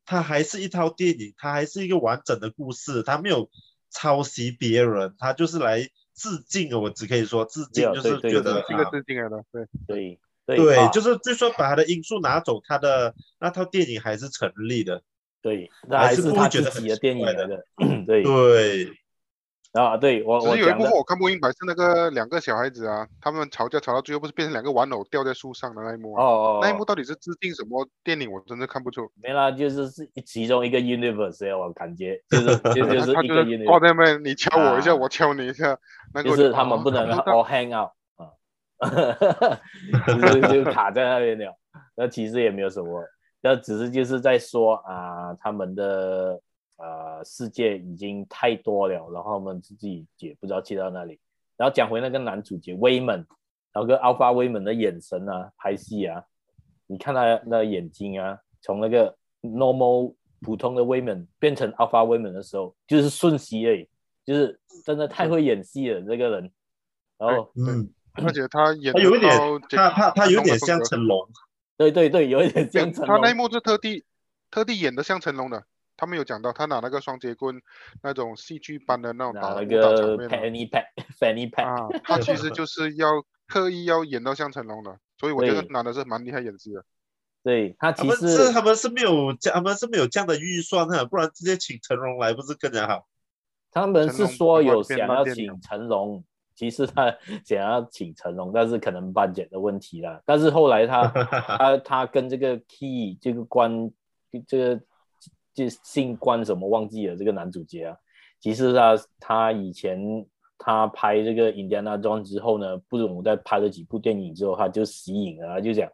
S2: 它还是一套电影，它还是一个完整的故事，它没有抄袭别人，它就是来致敬的。我只可以说致敬，就是觉得
S3: 这个致敬来的，
S2: 对对对，就是就算把它的因素拿走，它的那套电影还是成立的，
S1: 对，还是不会觉得很影来的，对。
S2: 对。
S1: 啊，对我，
S3: 我有一部分我看不明白，是那个两个小孩子啊，他们吵架吵到最后，不是变成两个玩偶掉在树上的那一幕啊？哦哦，那一幕到底是致敬什么电影？我真的看不出。
S1: 没啦，就是是其中一个 universe，我感觉就是 就是一个 universe。
S3: 挂在那边，你敲我一下，我敲你一下，那个
S1: 就是他们不能 all hang out 啊，就就卡在那边了。那其实也没有什么，那只是就是在说啊，他们的。呃，世界已经太多了，然后我们自己也不知道去到哪里。然后讲回那个男主角威猛，然后跟 Alpha 威门的眼神啊，拍戏啊，你看他那眼睛啊，从那个 normal 普通的威猛变成 Alpha 威门的时候，就是瞬息而已，就是真的太会演戏了这个人。然后，
S2: 嗯，
S3: 而且他演
S2: 他有一点，他他他有点像成龙。
S1: 对对对，有一点像成龙。
S3: 他那一幕是特地特地演的像成龙的。他们有讲到他拿那个双截棍那种戏剧般的那种打
S1: 那个 Fanny Pack Fanny Pack
S3: 啊，他其实就是要刻意要演到像成龙的，所以我觉得男的是蛮厉害演技的。
S1: 对他其实
S2: 他们是他们是没有他们是没有这样的预算哈，不然直接请成龙来不是更加好？
S1: 他们是说有想要请成龙，其实他想要请成龙，但是可能 budget 的问题啦。但是后来他 他他跟这个 Key 这个关这个就姓关什么忘记了这个男主角啊，其实他他以前他拍这个 Indiana Jones 之后呢，不懂在拍了几部电影之后他就吸引了，他就讲，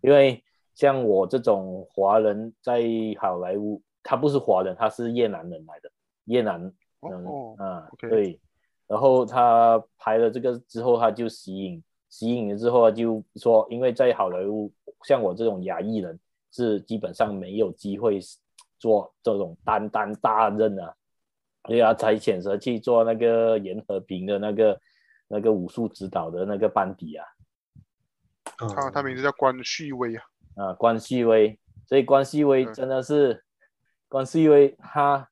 S1: 因为。像我这种华人在好莱坞，他不是华人，他是越南人来的，越南，嗯、
S3: 哦、
S1: 啊
S3: ，okay.
S1: 对，然后他拍了这个之后，他就吸引，吸引了之后，他就说，因为在好莱坞，像我这种亚裔人是基本上没有机会做这种担当大任啊，所以他才选择去做那个严和平的那个那个武术指导的那个班底啊，
S3: 他他名字叫关旭威啊。
S1: 啊，关旭威，所以关旭威真的是，嗯、关旭威他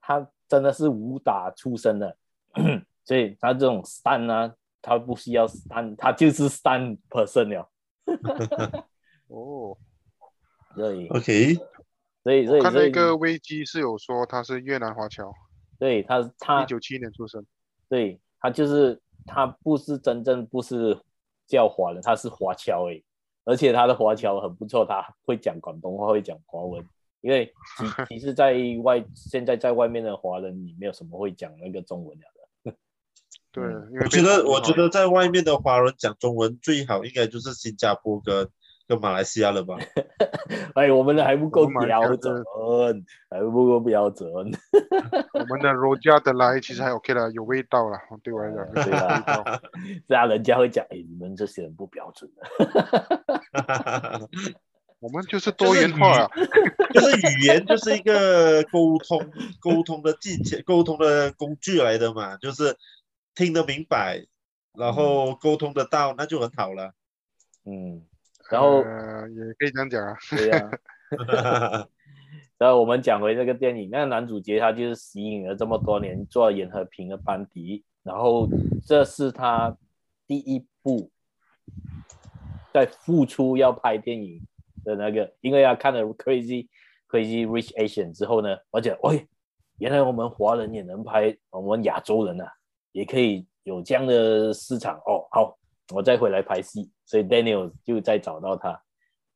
S1: 他真的是武打出身的，所以他这种 stunt 啊，他不需要 stand，他就是 stand person 了。
S3: 哦，
S1: 对
S2: ，OK，
S1: 所以所以
S3: 看那个危机是有说他是越南华侨，
S1: 对他他
S3: 一九七年出生，
S1: 对他就是他不是真正不是叫华人，他是华侨诶。而且他的华侨很不错，他会讲广东话，会讲华文。因为其 其实，在外现在在外面的华人，你没有什么会讲那个中文的。
S3: 对，
S2: 我觉得我觉得在外面的华人讲中文最好，应该就是新加坡跟。跟马来西亚了吧？
S1: 哎，我们的还不够标准，还不够标准。
S3: 我们的罗家的来其实还 OK 了，有味道了。对我来讲，对啊，
S1: 这样人家会讲，哎，你们这些人不标准
S3: 的。我们就是多元化，
S2: 就是语言就是一个沟通沟通的技巧、沟通的工具来的嘛，就是听得明白，然后沟通得到，那就很好了。
S1: 嗯。然后、
S3: 呃、也可以这样讲啊，
S1: 对呀、啊。然后我们讲回这个电影，那个男主角他就是吸引了这么多年做严和平的班底，然后这是他第一部在付出要拍电影的那个，因为他看了 Crazy Crazy Rich Asian 之后呢，而且喂，原来我们华人也能拍，我们亚洲人啊也可以有这样的市场哦，好。我再回来拍戏，所以 Daniel 就再找到他，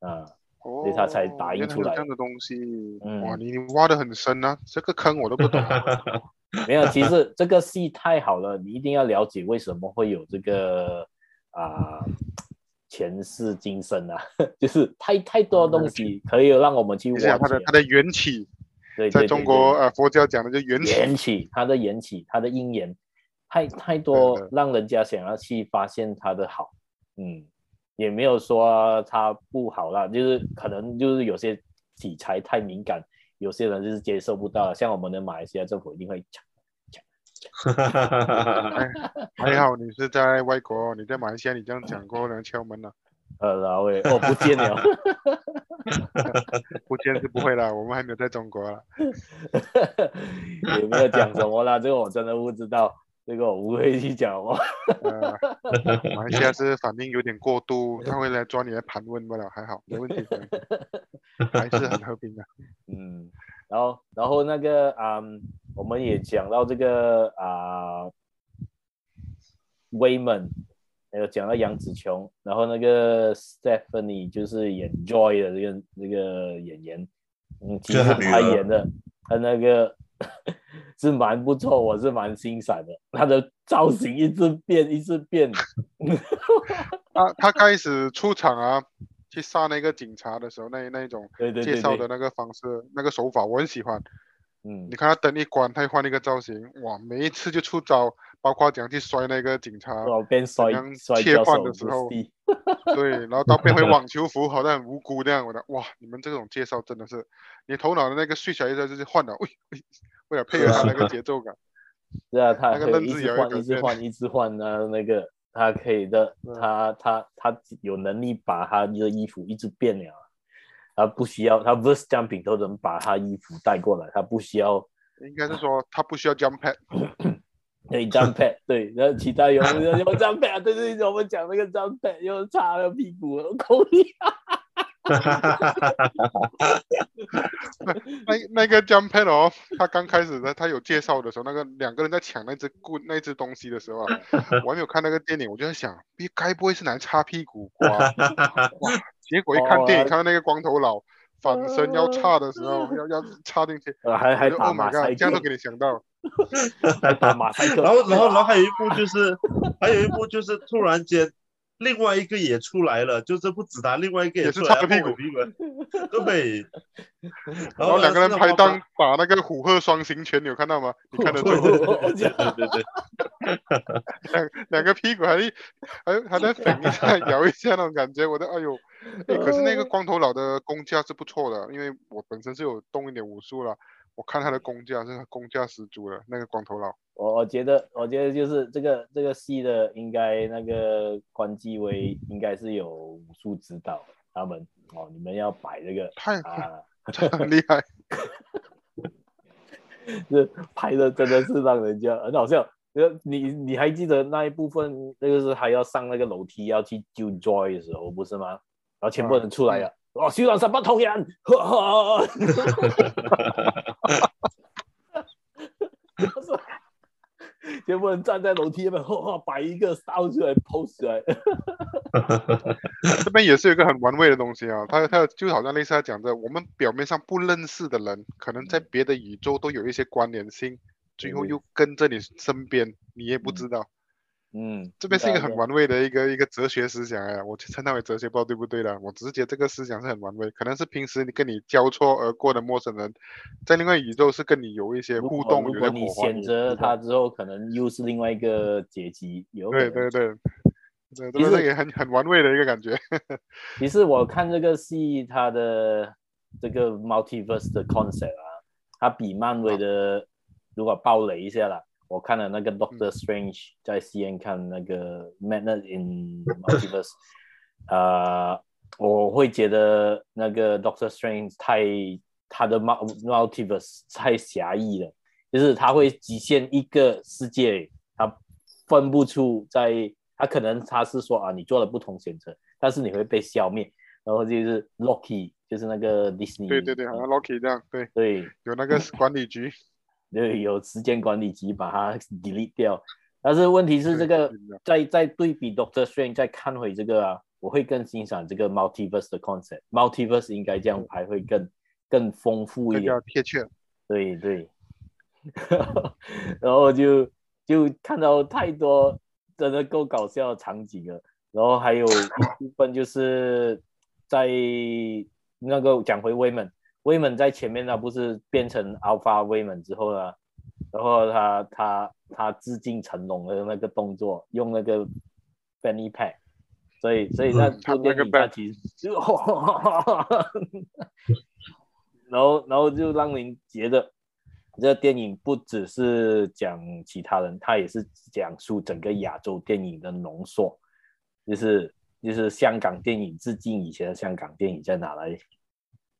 S1: 啊，哦、所以他才打印出来。
S3: 这样的东西，嗯、哇，你挖的很深啊，这个坑我都不懂。
S1: 没有，其实这个戏太好了，你一定要了解为什么会有这个啊前世今生啊，就是太太多东西可以让我们去挖
S3: 它的它的缘起。
S1: 对，
S3: 在中国呃佛教讲的就缘起，
S1: 缘起，它的缘起，它的因缘。太太多让人家想要去发现他的好，嗯，也没有说他不好啦，就是可能就是有些题材太敏感，有些人就是接受不到，像我们的马来西亚政府一定会抢抢。
S3: 还好你是在外国，你在马来西亚你这样讲过能敲门了。
S1: 呃，老魏，我不见了，
S3: 不见是不会啦，我们还没有在中国啦。
S1: 也没有讲什么啦，这个我真的不知道。这个我不会去讲哦。
S3: 呃，马来西亚是反应有点过度，他会来抓你来盘问不了，还好，没问题，还是很和平的。
S1: 嗯，然后然后那个啊、嗯，我们也讲到这个啊，Waymond 还有讲到杨紫琼，然后那个 Stephanie 就是演 Joy 的这个这个演员，嗯，其实他演的他那个。是蛮不错，我是蛮欣赏的。他的造型一直变，一直变。
S3: 他他开始出场啊，去杀那个警察的时候，那那一种介绍的那个方式，对对对对，那个手法我很喜欢。嗯，你看他灯一关，他换一个造型，哇，每一次就出招，包括怎样去摔那个警察，
S1: 边摔
S3: 切换的时候，对，然后到变回 网球服，好像很无辜那样。我的哇，你们这种介绍真的是，你头脑的那个睡起来一下就是换了，喂喂。为了配合他那个 节奏感，
S1: 对啊，他可以一直换，一直换，一直换啊，那个他可以的，他他他有能力把他的衣服一直变了，他不需要，他 verse jumping 都能把他衣服带过来，他不需要。
S3: 应该是说他不需要 jump pad。
S1: 对 jump pad，对，然后其他有有有 jump pad，对对对，我们讲那个 jump pad 又擦了屁股，口里。
S3: 那那个 jump pad 哦，他刚开始的他有介绍的时候，那个两个人在抢那只棍那只东西的时候啊，我还没有看那个电影，我就在想，该该不会是来擦屁股哇？哇！结果一看电影，看到那个光头佬。反身要插的时候，要要插进去，
S1: 还还打马赛克，
S3: 这样都给你想到，
S1: 打马赛克。
S2: 然后然后然后还有一部就是，还有一部就是突然间，另外一个也出来了，就是不止他，另外一个也出来了，
S3: 也是擦屁股，
S2: 对。
S3: 然后两个人拍档打那个虎鹤双形拳，你有看到吗？你看得出？对对对。两两个屁股还还还在粉一下摇一下那种感觉，我的哎呦。哎，可是那个光头佬的功架是不错的，因为我本身是有动一点武术了，我看他的功架是功架十足的。那个光头佬，
S1: 我我觉得，我觉得就是这个这个戏的应该那个关继威应该是有武术指导他们哦，你们要摆这个
S3: 太
S1: 啊，
S3: 很厉害，
S1: 这拍的真的是让人家很好笑。你你还记得那一部分，那个是还要上那个楼梯要去救 Joy 的时候，不是吗？然后全部人出来了，哦，虚张声不同人，哈哈 全部人站在楼梯那边，哈哈，摆一个烧出来 pose 出来。
S3: 这边也是有一个很玩味的东西啊，他他就好像类似他讲的，我们表面上不认识的人，可能在别的宇宙都有一些关联性，最后又跟着你身边，你也不知道。
S1: 嗯，
S3: 这边是一个很玩味的一个一个哲学思想哎，我称它为哲学，不知道对不对的。我只是觉得这个思想是很玩味，可能是平时你跟你交错而过的陌生人，在另外宇宙是跟你有一些互动。
S1: 如果你选择他之后，可能又是另外一个结局。有
S3: 对对对，对，这个也很很玩味的一个感觉。
S1: 其实我看这个戏，它的这个 multiverse 的 concept 啊，它比漫威的，啊、如果暴雷一下啦。我看了那个 Doctor Strange 在 CN 看那个 Madness in Multiverse，呃，我会觉得那个 Doctor Strange 太他的 Multiverse 太狭义了，就是他会局限一个世界，他分不出在，他可能他是说啊，你做了不同选择，但是你会被消灭，然后就是 Loki，就是那个 Disney，
S3: 对对对，好像 Loki 这样，对。
S1: 对，
S3: 有那个管理局。
S1: 对，有时间管理机把它 delete 掉，但是问题是这个在在对比 Doctor Strange 再看回这个啊，我会更欣赏这个 multiverse 的 concept，multiverse 应该这样还会更更丰富一
S3: 点，贴切。
S1: 对 对，然后就就看到太多真的够搞笑的场景了，然后还有一部分就是在那个讲回 Waymond 威猛在前面，他不是变成 Alpha 威猛之后呢？然后他他他致敬成龙的那个动作，用那个 Benny Pack，所以所以那部电影他其实，然后然后就让人觉得这个电影不只是讲其他人，他也是讲述整个亚洲电影的浓缩，就是就是香港电影致敬以前的香港电影在哪来？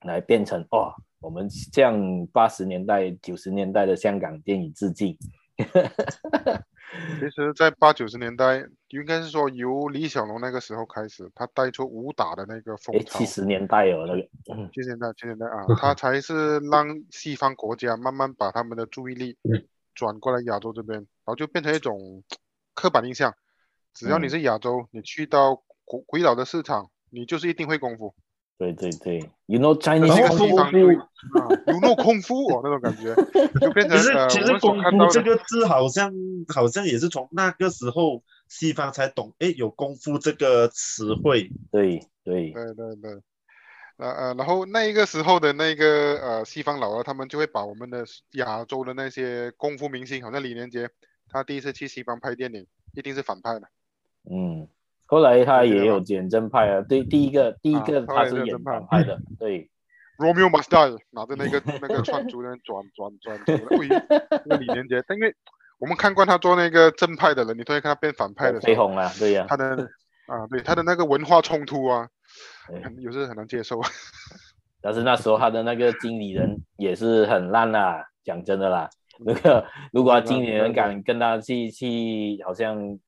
S1: 来变成哦，我们向八十年代、九十年代的香港电影致敬。
S3: 其实，在八九十年代，应该是说由李小龙那个时候开始，他带出武打的那个风潮。
S1: 七十年代有那个，
S3: 七十年代，七十年代啊，他才是让西方国家慢慢把他们的注意力转过来亚洲这边，然后就变成一种刻板印象，只要你是亚洲，你去到鬼鬼佬的市场，你就是一定会功夫。
S1: 对对对，You know Chinese
S3: 功夫，You know 功夫哦，那种感觉就变成。
S2: 其实其实功夫这个字好像好像也是从那个时候西方才懂，哎，有功夫这个词汇。
S1: 对对
S3: 对对对，呃呃，然后那一个时候的那个呃西方老二，他们就会把我们的亚洲的那些功夫明星，好像李连杰，他第一次去西方拍电影，一定是反派的。
S1: 嗯。后来他也有演正派啊，对，第一个第一个他是演反派的，对。
S3: Romeo Must Die 拿着那个 那个串珠在转转转转，那李连杰，因为我们看惯他做那个正派的人，你突然看他变反派的时候，
S1: 绯红了，对呀，
S3: 他的啊，对他的那个文化冲突啊，很有时很难接受。
S1: 但是那时候他的那个经理人也是很烂啦，讲真的啦，那个如果经理人敢跟他去去，好像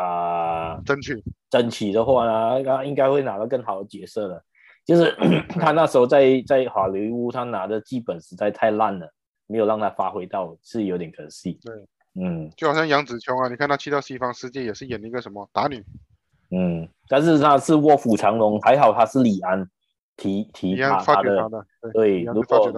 S1: 啊、呃、
S3: 争取。
S1: 争取的话呢，他应该会拿到更好的角色的。就是 他那时候在在好莱坞，他拿的剧本实在太烂了，没有让他发挥到，是有点可惜。
S3: 对，
S1: 嗯，
S3: 就好像杨紫琼啊，你看他去到西方世界也是演一个什么打女，
S1: 嗯，但是他是卧虎藏龙，还好他是李安提提拔他的，
S3: 他的
S1: 对，如果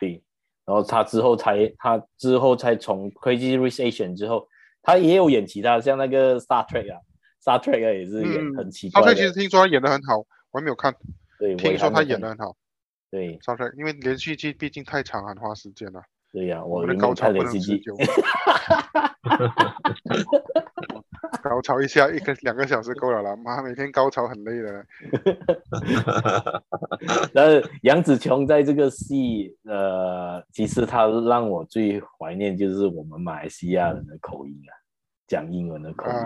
S1: 对，然后他之后才他之后才从 Crazy Rich Asians 之后，他也有演其他像那个 Star Trek 啊，Star Trek 啊也是演很奇怪的。
S3: Star Trek 其实听说他演得很好，我还没有看。
S1: 对，
S3: 听说他演得很好。
S1: 对
S3: ，，Star Trek，因为连续剧毕竟太长，很花时间了。
S1: 对呀、啊，
S3: 我的高潮不能持久。高潮一下一个两个小时够了啦，妈，每天高潮很累的。
S1: 但是杨紫琼在这个戏，呃，其实她让我最怀念就是我们马来西亚人的口音啊。讲英文的口音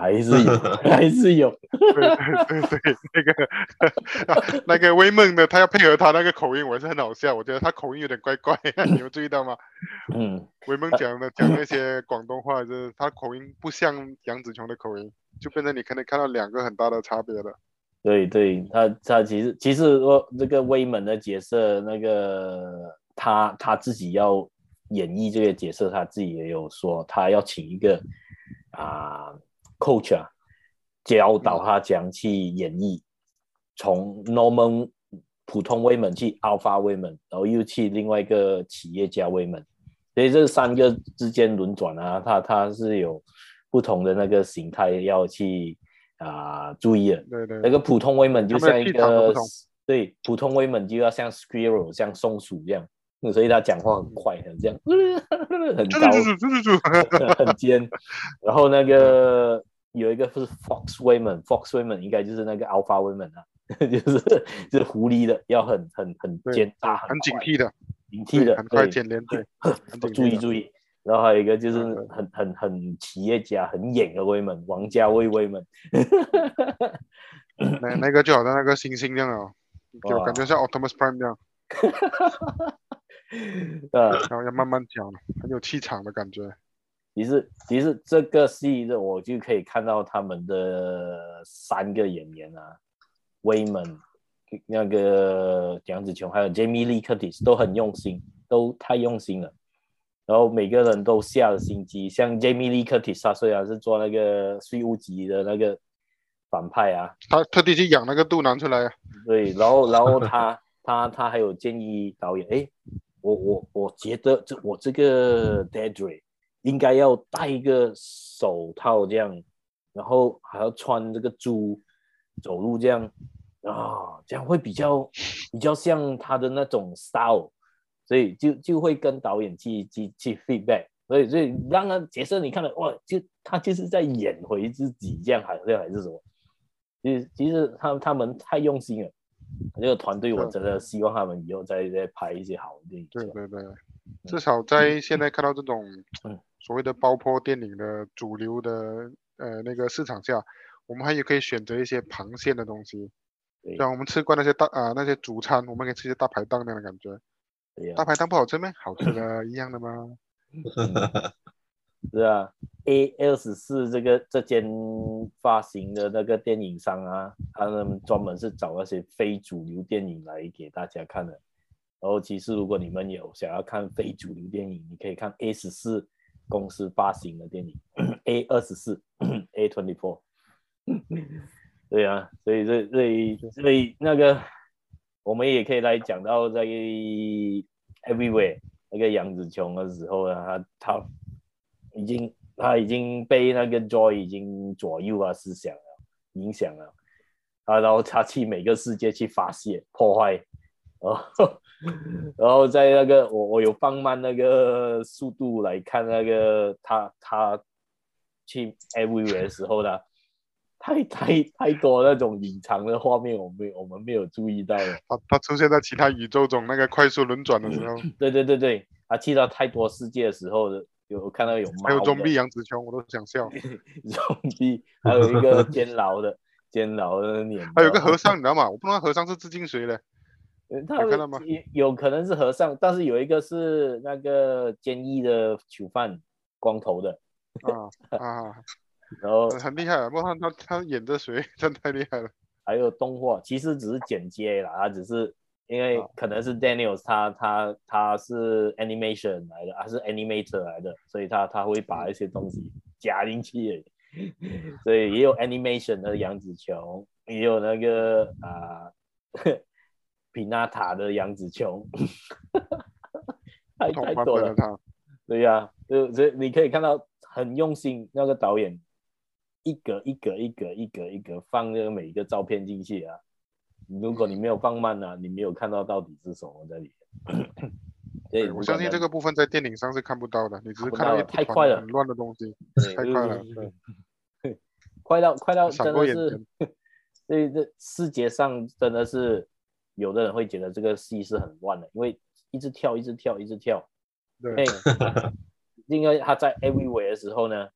S1: 还是 有，还是有。
S3: 对对对对，那个、啊、那个威猛的，他要配合他那个口音，我也是很好笑。我觉得他口音有点怪怪，你有注意到吗？
S1: 嗯，
S3: 威猛讲的讲那些广东话，就是他口音不像杨紫琼的口音，就变成你可能看到两个很大的差别了。
S1: 对对，他他其实其实说这个威猛的角色，那个他他自己要演绎这个角色，他自己也有说，他要请一个。啊，coach 啊，教导他怎样去演绎，从 normal 普通威猛去 alpha 威猛，然后又去另外一个企业家威猛，所以这三个之间轮转啊，他他是有不同的那个形态要去啊注意的。
S3: 对对，
S1: 那个普通威猛就像一个，对，普通威猛就要像 squirrel，像松鼠一样。所以他讲话很快，很这样，很高，很尖。然后那个有一个是 Fox Women，Fox Women 应该就是那个 Alpha Women 啊，就是就是狐狸的，要很很很尖大，
S3: 很警惕的，
S1: 警惕的，
S3: 很快见连对，
S1: 注意注意。然后还有一个就是很很很企业家，很演的 women，王家卫 women。
S3: 那那个就好像那个星星一样哦，就感觉像 Optimus Prime 这样。
S1: 呃，
S3: 然后要慢慢讲，很有气场的感觉。
S1: 其实，其实这个戏的我就可以看到他们的三个演员啊，威猛、那个蒋紫琼还有 Jamie Lee Curtis 都很用心，都太用心了。然后每个人都下了心机，像 Jamie Lee Curtis，他虽然是做那个税务局的那个反派啊，
S3: 他特地去养那个肚腩出来啊。
S1: 对，然后，然后他，他，他还有建议导演，哎。我我我觉得这我这个 Deirdre 应该要戴一个手套这样，然后还要穿这个猪走路这样啊，这样会比较比较像他的那种 style，所以就就会跟导演去去去 feedback，所以所以让他角色你看了哇，就他就是在演回自己这样，还是还是什么？其实其实他他们太用心了。这个团队，我真的希望他们以后再再拍一些好的电影。
S3: 对对对，至少在现在看到这种所谓的爆破电影的主流的呃那个市场下，我们还有可以选择一些螃蟹的东西。像我们吃惯那些大啊、呃、那些主餐，我们可以吃一些大排档那样的感
S1: 觉。
S3: 大排档不好吃吗？好吃的一样的吗？
S1: 是啊，A 二十四这个这间发行的那个电影商啊，他们专门是找那些非主流电影来给大家看的。然后其实如果你们有想要看非主流电影，你可以看 A 十四公司发行的电影，A 二十四，A twenty four。对啊，所以这所以所以那个我们也可以来讲到在 Everywhere 那个杨紫琼的时候呢，他他。已经，他已经被那个 Joy 已经左右啊思想了，影响了，啊，然后他去每个世界去发泄破坏，然后，然后在那个我我有放慢那个速度来看那个他他去 Everywhere 的时候呢，太太太多那种隐藏的画面，我们我们没有注意到了。
S3: 他他出现在其他宇宙中那个快速轮转的时候，
S1: 对对对对，他去到太多世界的时候的。有看到有猫，
S3: 还有装逼杨子琼，我都想笑。
S1: 装 逼，还有一个 监牢的，监牢的脸，
S3: 还有个和尚，你知道吗？我不知道和尚是致敬谁的。
S1: 有看到吗？有可能是和尚，但是有一个是那个监狱的囚犯，光头的。
S3: 啊啊！
S1: 然后
S3: 很厉害，不过他他他演的谁？真太厉害了。
S1: 还有动画，其实只是剪接啦，他只是因为可能是 Daniel 他他他是 animation 来的，还是 animator 来的，所以他他会把一些东西 加进去，所以也有 animation 的杨紫琼，也有那个啊。呃皮纳塔的杨紫琼，太太多了。对呀、啊，就所以你可以看到很用心，那个导演一格一格一格一格一格放那个每一个照片进去啊。如果你没有放慢呢、啊，你没有看到到底是什么在里面。
S3: 对，我相信这个部分在电影上是看不到的，你只是看到太快了，很乱的东西，太快了，
S1: 快到快到真的是，所以这视觉上真的是。有的人会觉得这个戏是很乱的，因为一直跳，一直跳，一直跳。对。因为他在 Everywhere 的时候呢，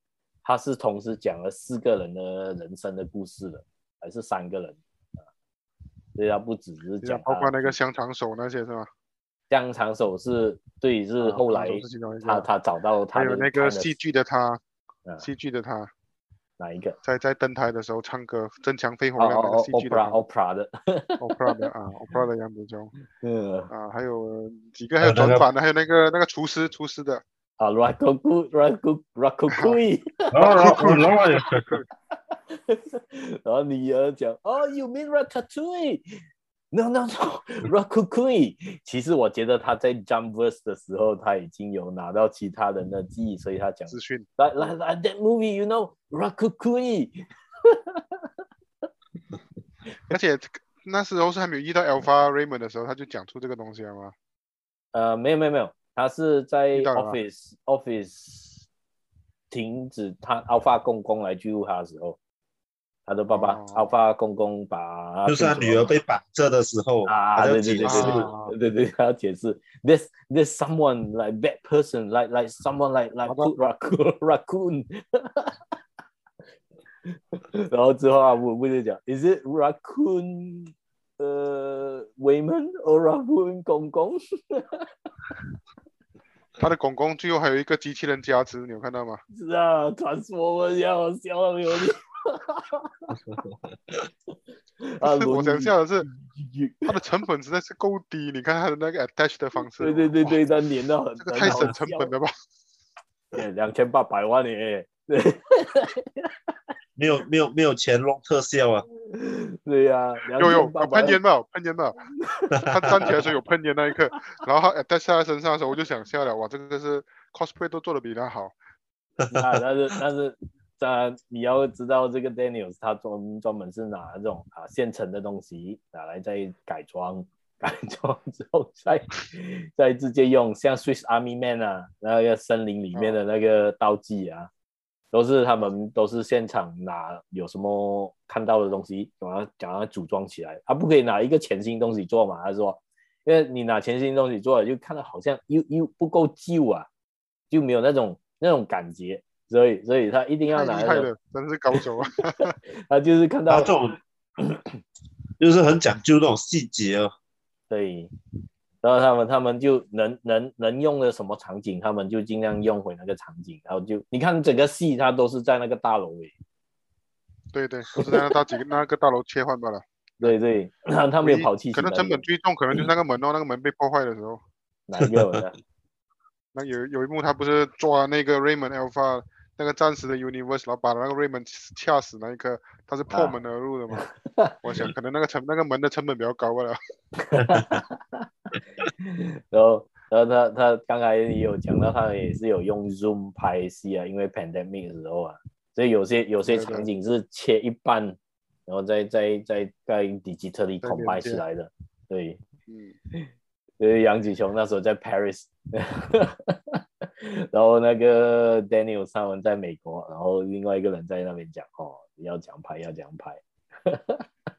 S1: 他是同时讲了四个人的人生的故事的，还是三个人啊？所以他不只是讲。
S3: 包括那个香肠手那些是吗？
S1: 香肠手是对，是后来他他找到他。
S3: 还有那个戏剧的他，戏剧的他。
S1: 哪一个？
S3: 在在登台的时候唱歌，增强飞鸿那个戏剧的
S1: ，Opera 的
S3: ，Opera 的啊，Opera 的杨紫琼，嗯啊，还有几个还有转版的，还有那个那个厨师厨师的
S1: 啊，Ratatouille，Ratatouille，然后女儿讲，Oh you mean Ratatouille？No no no，Ratatouille。其实我觉得他在 Jumpverse 的时候，他已经有拿到其他人的记忆，所以他讲
S3: 资讯。
S1: Like like like that movie, you know, Ratatouille。
S3: 而且那时候是还没有遇到 Alpha Raymond 的时候，他就讲出这个东西了吗？
S1: 呃，没有没有没有，他是在 Office Office 停止他 Alpha 公公来记录他的时候。他的爸爸，Alpha 公公把，
S2: 就是他女儿被绑着的时候
S1: 啊，对对对对对对，他要解释，this this someone like bad person like like someone like like raccoon raccoon，然后之后啊，我不是讲，is it raccoon，呃，Waymond or raccoon 公公？
S3: 他的公公最后还有一个机器人加持，你有看到吗？
S1: 是啊，传说我要笑到没有力。
S3: 啊！我想笑的是，它的成本实在是够低。你看它的那个 attach 的方式，
S1: 对对对对，它粘到很，
S3: 这个太省成本了吧？
S1: 两千八百万耶！对，
S2: 没有没有没有钱弄特效啊！
S1: 对呀，
S3: 有有有喷烟到喷烟到，他站起来的时候有喷烟那一刻，然后他 attach 在他身上的时候，我就想笑了。哇，这个是 cosplay 都做的比他好。
S1: 啊，但是但是。啊，你要知道这个 Daniel 他专专门是拿这种啊现成的东西拿来再改装，改装之后再再直接用，像 Swiss Army Man 啊，那个森林里面的那个道具啊，都是他们都是现场拿有什么看到的东西，把它把它组装起来。他不可以拿一个全新东西做嘛？他说，因为你拿全新东西做了，就看到好像又又不够旧啊，就没有那种那种感觉。所以，所以他一定要拿。的，
S3: 真是高手啊！
S1: 他就是看到
S2: 这种，就是很讲究那种细节哦。
S1: 对，然后他们他们就能能能用的什么场景，他们就尽量用回那个场景。然后就你看整个戏，他都是在那个大楼里。
S3: 对对，都是在那大几个 那个大楼切换罢了。
S1: 对对，他 他没有跑气。
S3: 可能成本最重，可能就是那个门哦，那个门被破坏的时候。
S1: 哪一个的？
S3: 那有有一幕，他不是抓那个 Raymond Alpha。那个暂时的 Universe，然后把那个 Raymond 掐死那一刻，他是破门而入的嘛？啊、我想可能那个成那个门的成本比较高吧了。
S1: 然后，然后他他刚才也有讲到，他也是有用 Zoom 拍戏啊，因为 Pandemic 的时候啊，所以有些有些场景是切一半，对对然后再再再再 digitally combine 起来的。对，嗯，所以杨紫琼那时候在 Paris。然后那个 Daniel 他们在美国，然后另外一个人在那边讲哦，要这样拍，要这样拍，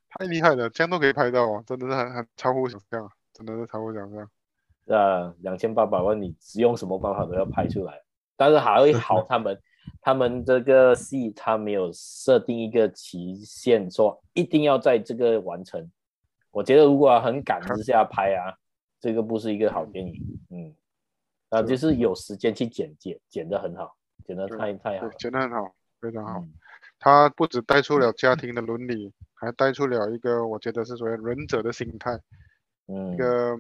S3: 太厉害了，这样都可以拍到哦，真的是很很超乎想象，真的是超乎想象。
S1: 是啊，两千八百万，你只用什么办法都要拍出来。但是还会好，他们他们这个戏他没有设定一个期限，说一定要在这个完成，我觉得如果很赶之下拍啊，这个不是一个好电影。嗯，啊，就是有时间去剪剪，剪得很好，剪得太太好，
S3: 剪得很好，非常好。他不止带出了家庭的伦理，还带出了一个我觉得是所谓忍者的心态。嗯，一个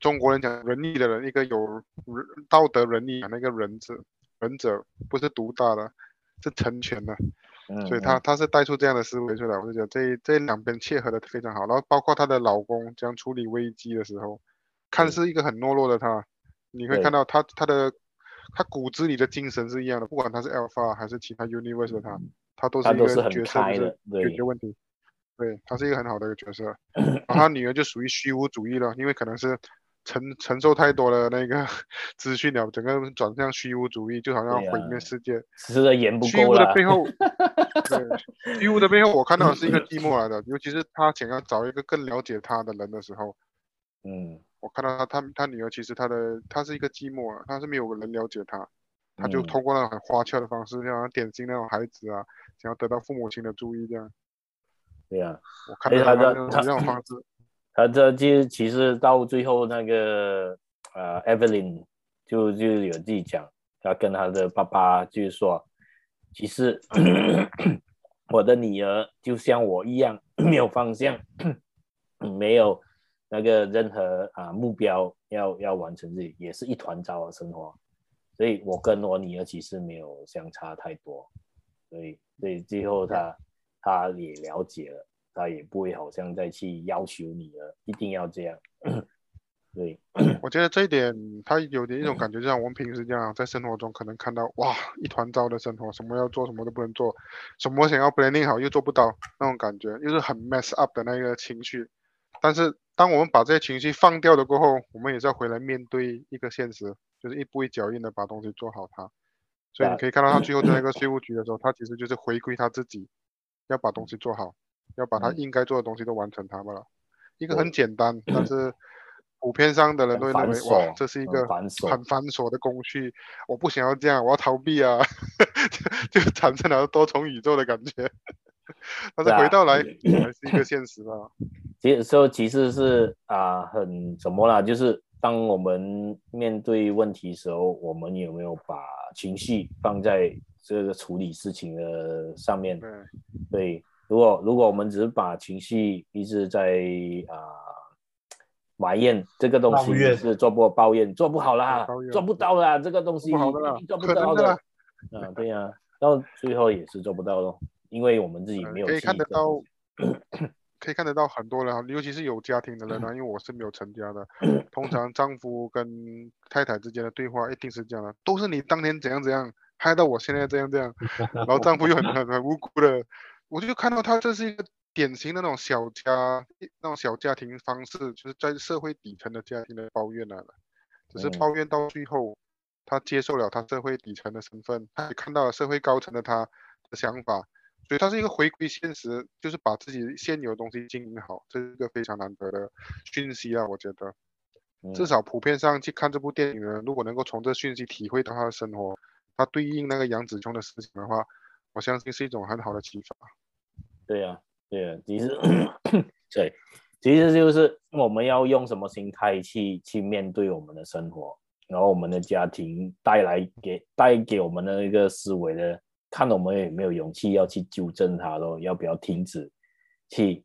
S3: 中国人讲仁义的人，一个有道德伦理的那个仁者，仁者不是独大的，是成全的。嗯，所以他他是带出这样的思维出来，我就觉得这这两边切合的非常好。然后包括她的老公将处理危机的时候，看似一个很懦弱的他，你会看到他他的他骨子里的精神是一样的，不管他是 Alpha 还是其他 Universe 的他，他都是一个角色的解决问题。对，他是一个很好的一个角色，然后他女儿就属于虚无主义了，因为可能是承承受太多的那个 资讯了，整个转向虚无主义，就好像毁灭世界。
S1: 是的，演不够
S3: 虚无的背后，对，虚无的背后，我看到的是一个寂寞来的，尤其是他想要找一个更了解他的人的时候，
S1: 嗯，
S3: 我看到他他他女儿其实他的他是一个寂寞，他是没有人了解他，他就通过那种很花俏的方式，像典型那种孩子啊，想要得到父母亲的注意这样。
S1: 对呀、啊，
S3: 我看他的他这种方式，
S1: 他这其实其实到最后那个呃，Evelyn 就就有自己讲，他跟他的爸爸就是说，其实 我的女儿就像我一样 没有方向，没有那个任何啊目标要要完成自己，也是一团糟的生活，所以我跟我女儿其实没有相差太多，所以所以最后他。他也了解了，他也不会好像再去要求你了，一定要这样。对，
S3: 我觉得这一点他有点一种 感觉，就像我们平时这样，在生活中可能看到哇一团糟的生活，什么要做什么都不能做，什么想要 planning 好又做不到那种感觉，又是很 mess up 的那个情绪。但是当我们把这些情绪放掉了过后，我们也是要回来面对一个现实，就是一步一脚印的把东西做好它。所以你可以看到他最后在那个税务局的时候，他其实就是回归他自己。要把东西做好，要把他应该做的东西都完成它们了。一个很简单，但是普遍上的人都会认为哇，这是一个很繁琐的工序。我不想要这样，我要逃避啊，就就产生了多重宇宙的感觉。但是回到来还是一个现实吧。
S1: 其实说其实是啊、呃，很什么啦，就是当我们面对问题的时候，我们有没有把情绪放在？这个处理事情的上面，对，对，如果如果我们只是把情绪一直在啊、呃、埋怨这个东西是做不抱怨做不好啦，做不到啦，这个东西做不到的，啊，对呀、啊，到最后也是做不到咯，因为我们自己没有、嗯、
S3: 可以看得到，可以看得到很多人，尤其是有家庭的人啊，因为我是没有成家的，通常丈夫跟太太之间的对话一定是这样的，都是你当年怎样怎样。害到我现在这样这样，然后丈夫又很很很无辜的，我就看到他这是一个典型的那种小家那种小家庭方式，就是在社会底层的家庭的抱怨来了，只是抱怨到最后，他接受了他社会底层的身份，他也看到了社会高层的他的想法，所以它是一个回归现实，就是把自己现有的东西经营好，这是一个非常难得的讯息啊，我觉得，至少普遍上去看这部电影的人，如果能够从这讯息体会到他的生活。他对应那个杨紫琼的事情的话，我相信是一种很好的启发。
S1: 对呀、啊，对呀、啊，其实 对，其实就是我们要用什么心态去去面对我们的生活，然后我们的家庭带来给带给我们的一个思维的，看我们有没有勇气要去纠正它咯，要不要停止去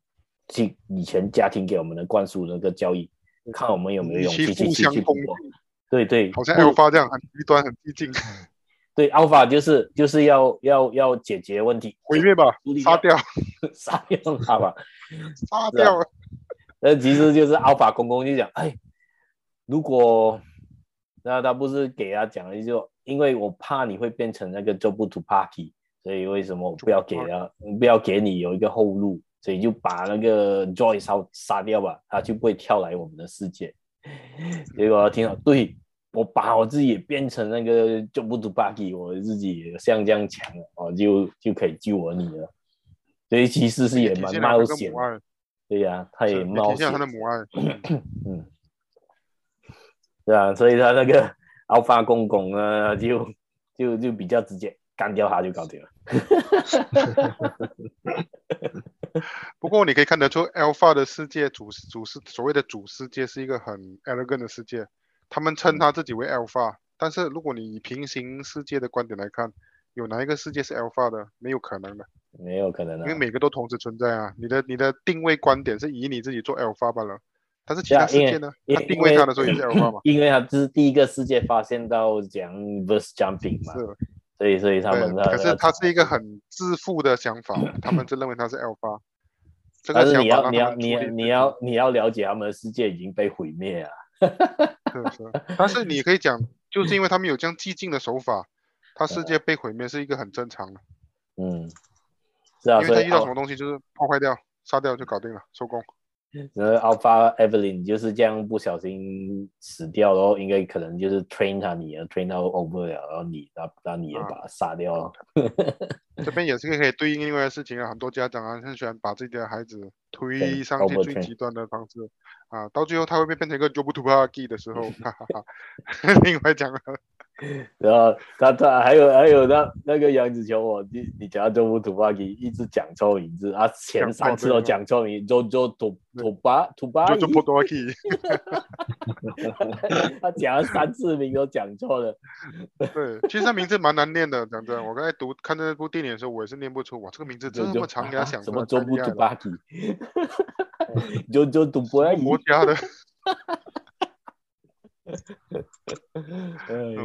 S1: 去以前家庭给我们的灌输那个教育，看我们有没有勇气去去去去。对对，
S3: 好像 Alpha 这样很极端、很激进。
S1: 对，Alpha 就是就是要要要解决问题，
S3: 毁灭吧，杀掉，
S1: 杀掉他吧，
S3: 杀掉。
S1: 那其实就是 Alpha 公公就讲，哎，如果那他不是给他讲了就，因为我怕你会变成那个 Jobu Tupaki，所以为什么我不要给了，不要给你有一个后路，所以就把那个 Joy 杀杀掉吧，他就不会跳来我们的世界。结果听到对。我把我自己也变成那个 Jobu Tupaki，我自己也像这样强了哦，就就可以救我女儿。所以其实是也蛮冒险。对呀、啊，他也冒险。他的母爱。嗯。对啊，所以他那个 Alpha 公公啊，就就就比较直接干掉他就搞定了。
S3: 不过你可以看得出，Alpha 的世界主主世所谓的主世界是一个很 elegant 的世界，他们称他自己为 Alpha，但是如果你以平行世界的观点来看，有哪一个世界是 Alpha 的？没有可能的，
S1: 没有可能的，
S3: 因为每个都同时存在啊。你的你的定位观点是以你自己做 Alpha 罢了，但是其他世界呢？他定位他的时候也是 Alpha 嘛？
S1: 因为他这是第一个世界发现到讲 verse jumping 嘛。是。所以，所以他们
S3: 可是他是一个很自负的想法，他们就认为他是 Alpha。
S1: 但是你要，你要，你要，你要，你要了解他们的世界已经被毁灭了。
S3: 是是，但是你可以讲，就是因为他们有这样激进的手法，他世界被毁灭是一个很正常的。
S1: 嗯，是啊，
S3: 因为他遇到什么东西就是破坏掉、杀掉就搞定了，收工。
S1: 然后 Alpha Evelyn 就是这样不小心死掉，然后应该可能就是 train 他女儿 train 到 over 了，然后你让让你也把他杀掉了。
S3: 这边也是个可以对应另外的事情啊，很多家长啊很喜欢把自己的孩子推上去最极端的方式啊，到最后他会被变成一个 Jobu Tupaki 的时候，哈哈哈。另外讲了。
S1: 然后他他还有还有那那个杨子琼，我你你讲到 Jobu Tupaki 一直讲错名字啊，前三次都讲错名，Jojo Tu Tupa Tupaki，他讲了三次名都讲错了。
S3: 对，其实他名字蛮难念的，讲真，我刚才读看那部电影的时候，我也是念不出，哇，这个名字这么长，给他想
S1: 什么 Jobu Tupaki，Jojo Tupaki，
S3: 国家的。
S1: 哎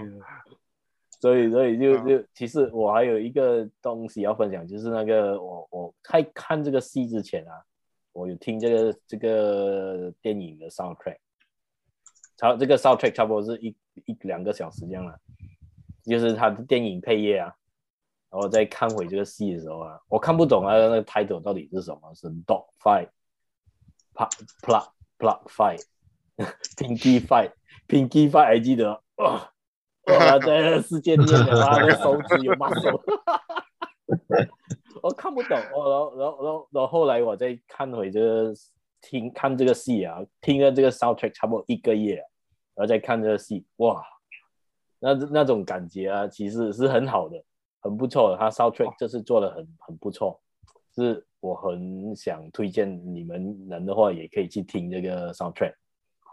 S1: 所以所以就就其实我还有一个东西要分享，就是那个我我在看这个戏之前啊，我有听这个这个电影的 soundtrack，差这个 soundtrack 差不多是一一两个小时这样了，就是他的电影配乐啊，然后再看回这个戏的时候啊，我看不懂啊，那个 title 到底是什么？是 dog fight，plug plug plug fight，pinky fight。Pinky Fight 还记得？哇！哇在世界里面，他的手指有把手，我看不懂。哦，然后，然后，然后，然后后来我再看回这个听看这个戏啊，听了这个 soundtrack 差不多一个月，然后再看这个戏，哇！那那种感觉啊，其实是很好的，很不错的。他 soundtrack 这次做的很很不错，是我很想推荐你们能的话，也可以去听这个 soundtrack。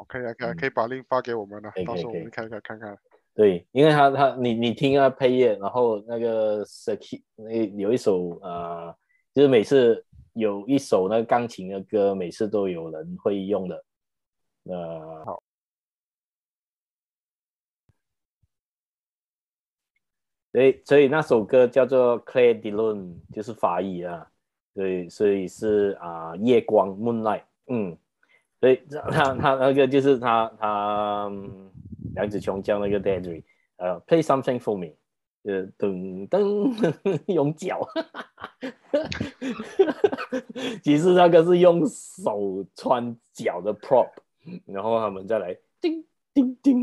S3: 可以啊，可以，可以把 link 发给我们了，到时候我们看看看看。
S1: 对，因为他他你你听啊配乐，然后那个 Saki 那有一首呃，就是每次有一首那个钢琴的歌，每次都有人会用的。呃，好。对，所以那首歌叫做 Clair de Lune，就是法语啊。对，所以是啊、呃，夜光 Moonlight，嗯。所以他他那个就是他他杨子琼叫那个 Deirdre 呃，Play something for me，呃，噔噔 用脚，其实那个是用手穿脚的 prop，然后他们再来叮叮叮，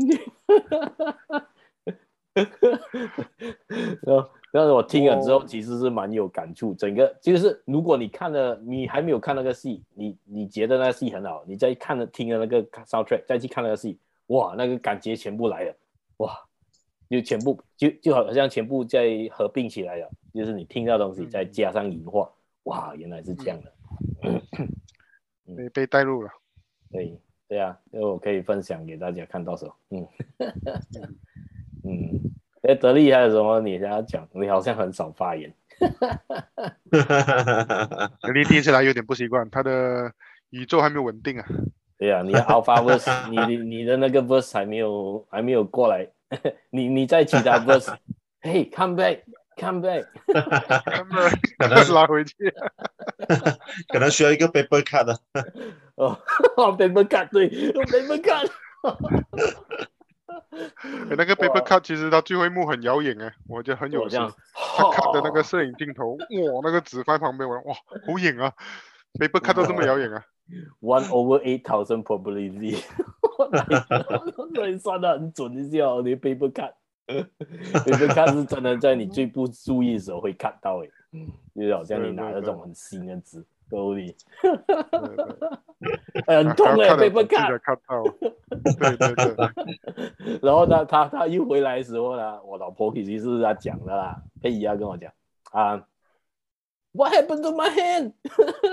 S1: 然后。但是我听了之后，其实是蛮有感触。整个就是，如果你看了，你还没有看那个戏，你你觉得那个戏很好，你再看了听了那个 soundtrack，再去看那个戏，哇，那个感觉全部来了，哇，就全部就就好像全部在合并起来了。就是你听到东西，再加上音画，哇，原来是这样的，
S3: 被被带入了。
S1: 对对啊，因为我可以分享给大家看到时候，嗯嗯。哎，德力还有什么你想要讲？你好像很少发言。
S3: 德力第一次来有点不习惯，他的宇宙还没有稳定啊。
S1: 对呀、啊，你 Alpha verse，你你的那个 verse 还没有还没有过来。你你在其他 verse，嘿、hey,，come back，come back，come back，
S3: 可能拉回去，
S2: 可能需要一个 paper cut 的。
S1: 哦，paper cut，对，paper cut。
S3: 欸、那个 paper cut 其实它最后一幕很遥远哎，我觉得很有趣。他看的那个摄影镜头，哇，那个纸放旁边，我哇，好远啊！paper cut 都这么遥远啊
S1: ！One over eight thousand probability，那你算的很准一下哦，你 paper cut，paper cut 是真的在你最不注意的时候会看到哎，就好像你拿那种很新的纸。兜里，很痛哎，被不看，
S3: 看到，对对对。
S1: 然后他他他一回来的时候呢，我老婆其实是他讲的啦，佩仪要跟我讲啊，What happened to my hand？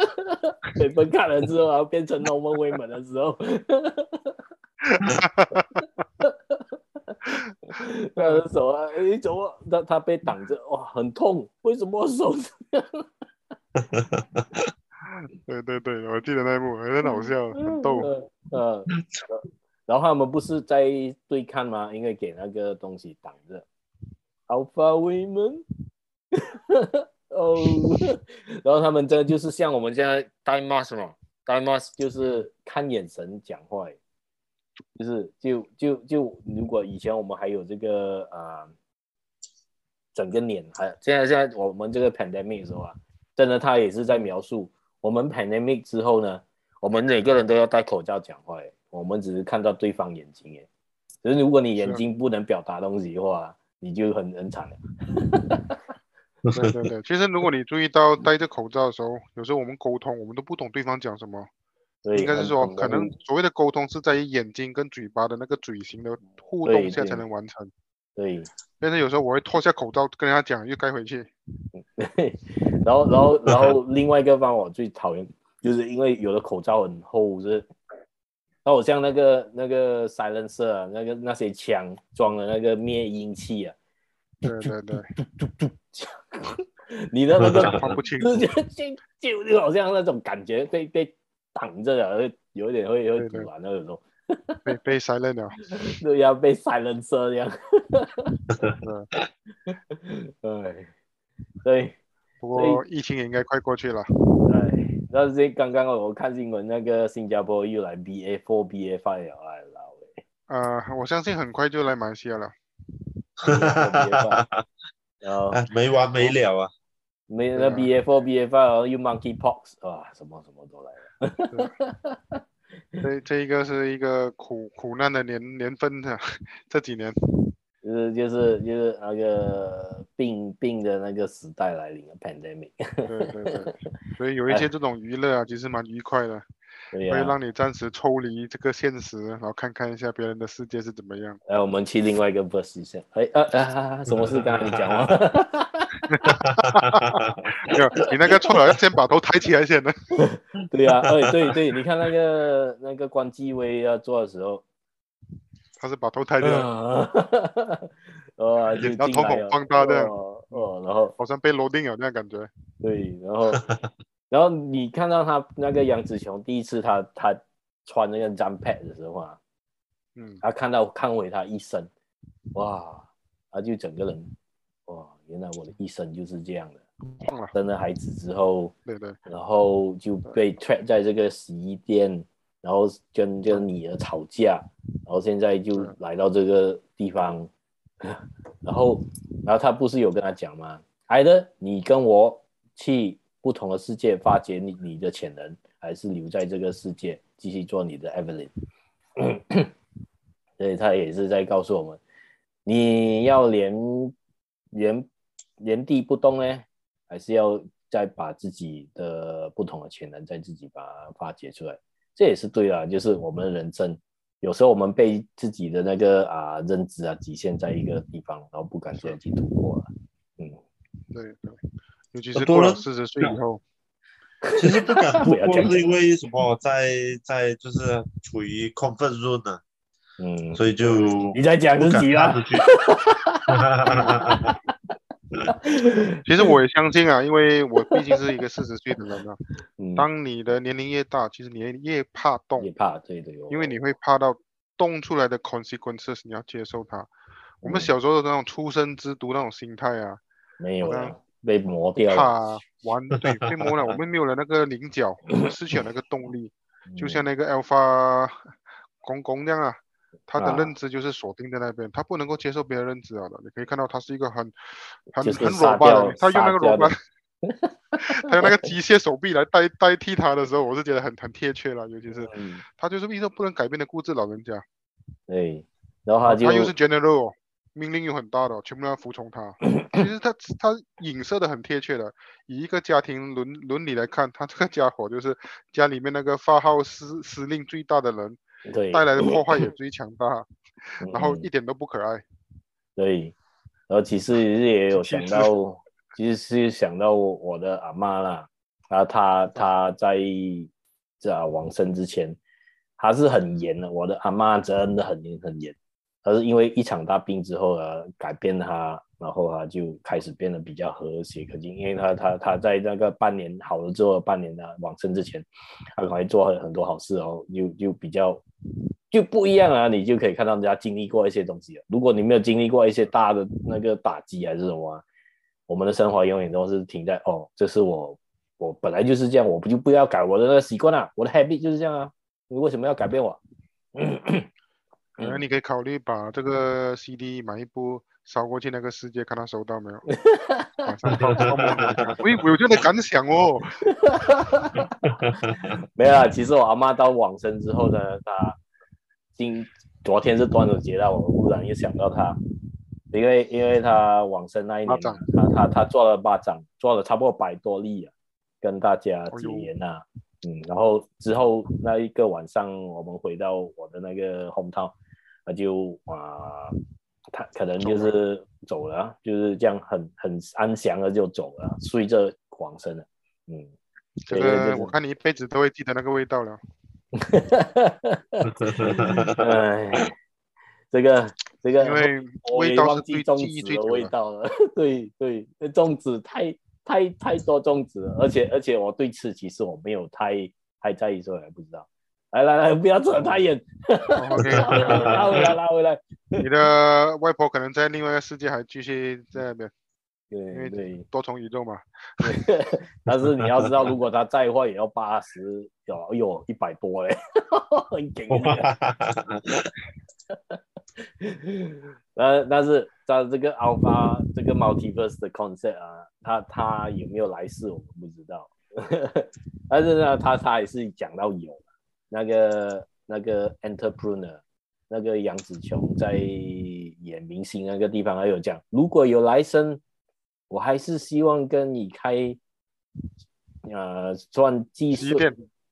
S1: 被分开了之后，然后变成 Norman Wayman 的时候，他的手啊，你，怎么他他被挡着？哇，很痛！为什么手这样？
S3: 对对对，我记得那一幕很好笑，很逗。
S1: 嗯，然后他们不是在对抗吗？因为给那个东西挡着。Alpha Wayman。哦，然后他们这就是像我们现在戴 mask 嘛，戴 mask 就是看眼神讲话，就是就就就如果以前我们还有这个啊、呃，整个脸还现在现在我们这个 pandemic 的时候啊，真的他也是在描述我们 pandemic 之后呢，我们每个人都要戴口罩讲话，我们只是看到对方眼睛，哎，可是如果你眼睛不能表达东西的话，你就很很惨了。
S3: 对对对，其实如果你注意到戴着口罩的时候，有时候我们沟通，我们都不懂对方讲什么。对，应该是说，可能所谓的沟通是在于眼睛跟嘴巴的那个嘴型的互动下才能完成。
S1: 对。对，
S3: 但是有时候我会脱下口罩跟人家讲，又盖回去。
S1: 然后，然后，然后另外一个方法我最讨厌，就是因为有的口罩很厚，是。那我像那个那个 silencer 啊，那个那些枪装的那个灭音器啊。
S3: 对对对。
S1: 你的那个
S3: 放不清，
S1: 就就就好像那种感觉被被挡着了，有一点会会堵然，那个时候
S3: 被被 silent 了，
S1: 对呀，被 silent 这样。对，对，
S3: 不过疫情也应该快过去了。
S1: 对，那是刚刚我看新闻，那个新加坡又来 BA four BA five 了，哎老喂。
S3: 呃，我相信很快就来马来西亚了。
S1: 然后
S2: 没完没了啊，
S1: 没那 BA four BA five 又 Monkeypox 啊，什么什么都来了。
S3: 这这一个是一个苦苦难的年年份啊这几年，
S1: 就是就是就是那个病病的那个时代来临了，pandemic。
S3: 对对对，所以有一些这种娱乐啊，其实蛮愉快的。可以让你暂时抽离这个现实，然后看看一下别人的世界是怎么样。
S1: 来，我们去另外一个 verse 一下。哎，啊啊，什么事？刚才你讲吗？
S3: 没有，你那个错了，要先把头抬起来先呢。
S1: 对呀，哎，对对，你看那个那个关继威要做的时候，
S3: 他是把头抬掉。
S1: 啊，
S3: 然后瞳孔放大的。
S1: 哦，然后
S3: 好像被 loading 了那感觉。
S1: 对，然后。然后你看到他那个杨紫琼第一次他他穿那个 jump pad 的时候啊，嗯，他看到看回他一生，哇，他就整个人，哇，原来我的一生就是这样的。生了孩子之后，
S3: 对对，
S1: 然后就被 trap 在这个洗衣店，然后跟跟女儿吵架，然后现在就来到这个地方，然后然后他不是有跟他讲吗？爱的，你跟我去。不同的世界发掘你你的潜能，还是留在这个世界继续做你的 Evelyn？所以他也是在告诉我们，你要连原原地不动呢，还是要再把自己的不同的潜能再自己把它发掘出来？这也是对啊，就是我们的人生，有时候我们被自己的那个啊认知啊局限在一个地方，然后不敢再去突破了。嗯，
S3: 对对。尤其是过了四十岁以后，
S2: 其实不敢 突破，是因为什么在？在在就是处于 comfort zone 呢？嗯，所以就
S1: 你在讲自己啦。
S3: 其实我也相信啊，因为我毕竟是一个四十岁的人啊。当你的年龄越大，其实你越怕动，
S1: 越怕对对，
S3: 因为你会怕到动出来的 consequences，你要接受它。我们小时候的那种初生之犊那种心态啊，
S1: 没有啊。被磨掉了，
S3: 怕玩对被磨了，我们没有了那个棱角，我们失去了那个动力，就像那个 Alpha 公公那样啊，他的认知就是锁定在那边，他不能够接受别人认知啊的。你可以看到他是一个很很很软巴的，他用那个软巴，他用那个机械手臂来代代替他的时候，我是觉得很很贴切了，尤其是他就是一个不能改变的固执老人家。
S1: 对，然后他就
S3: 他又是 General。命令又很大的，全部都要服从他。其实他他影射的很贴切的，以一个家庭伦伦理来看，他这个家伙就是家里面那个发号施施令最大的人，
S1: 对，
S3: 带来的破坏也最强大，然后一点都不可爱。
S1: 对，然后其实也有想到，其实是想到我的阿妈啦，然后她她在这往生之前，她是很严的。我的阿妈真的很严很严，她是因为一场大病之后啊，改变她，然后她就开始变得比较和谐可亲。因为她她她在那个半年好了之后，半年的往生之前，她还做了很多好事哦，又又比较。就不一样啊，你就可以看到人家经历过一些东西。如果你没有经历过一些大的那个打击还是什么，我们的生活永远都是停在哦，这是我我本来就是这样，我不就不要改我的那个习惯啊，我的 habit 就是这样啊，你为什么要改变我？
S3: 那你可以考虑把这个 CD 买一部烧过去那个世界，看他收到没有？我有这样的感想哦。
S1: 没有啊，其实我阿妈到往生之后呢，她。今昨天是端午节了，我忽然又想到她，因为因为她往生那一年，她她她做了巴掌，做了差不多百多例啊，跟大家结缘啊，嗯，然后之后那一个晚上，我们回到我的那个 hometown，那就啊，他可能就是走了，就是这样很很安详的就走了，随着往生了，嗯，
S3: 这个我看你一辈子都会记得那个味道了。
S1: 哈哈哈！哎，这个这个，
S3: 因为
S1: 我也忘记粽子的味道了。对 对，那粽子太太太多粽子了，而且而且我对吃其实我没有太太在意，所以还不知道。来来来，不要扯太远。OK，拉回来拉回来。
S3: 你的外婆可能在另外一个世界还继续在那边。
S1: 对，因为
S3: 多重宇宙嘛。
S1: 对，但是你要知道，如果他在的话，也要八十，有有一百多嘞，很劲。但但是在这个 Alpha 这个 Multiverse 的 concept 啊，他他有没有来世，我们不知道。但是呢，他他也是讲到有那个那个 Entrepreneur，那个杨紫琼在演明星那个地方还有讲，如果有来生。我还是希望跟你开，呃，赚技术，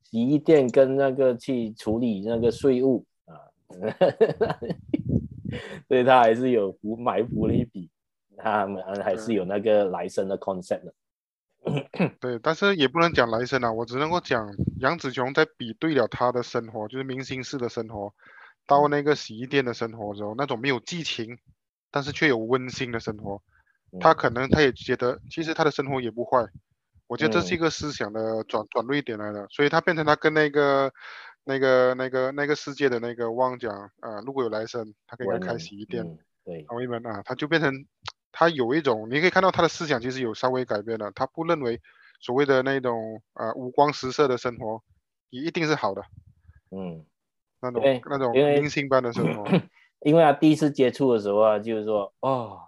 S1: 洗衣店跟那个去处理那个税务啊，所以他还是有福埋伏了一笔，他们还是有那个来生的 concept 的。
S3: 对，但是也不能讲来生啊，我只能够讲杨紫琼在比对了他的生活，就是明星式的生活，到那个洗衣店的生活的时候，那种没有激情，但是却有温馨的生活。他可能他也觉得，其实他的生活也不坏，我觉得这是一个思想的转转捩点来的，所以他变成他跟那个那个那个那个世界的那个汪讲啊，如果有来生，他可以开洗衣店，
S1: 对，
S3: 同意们啊，他就变成他有一种，你可以看到他的思想其实有稍微改变了，他不认为所谓的那种呃五光十色的生活也一定是好的，
S1: 嗯，
S3: 那种那种明星般的生活，
S1: 因为他第一次接触的时候啊，就是说哦。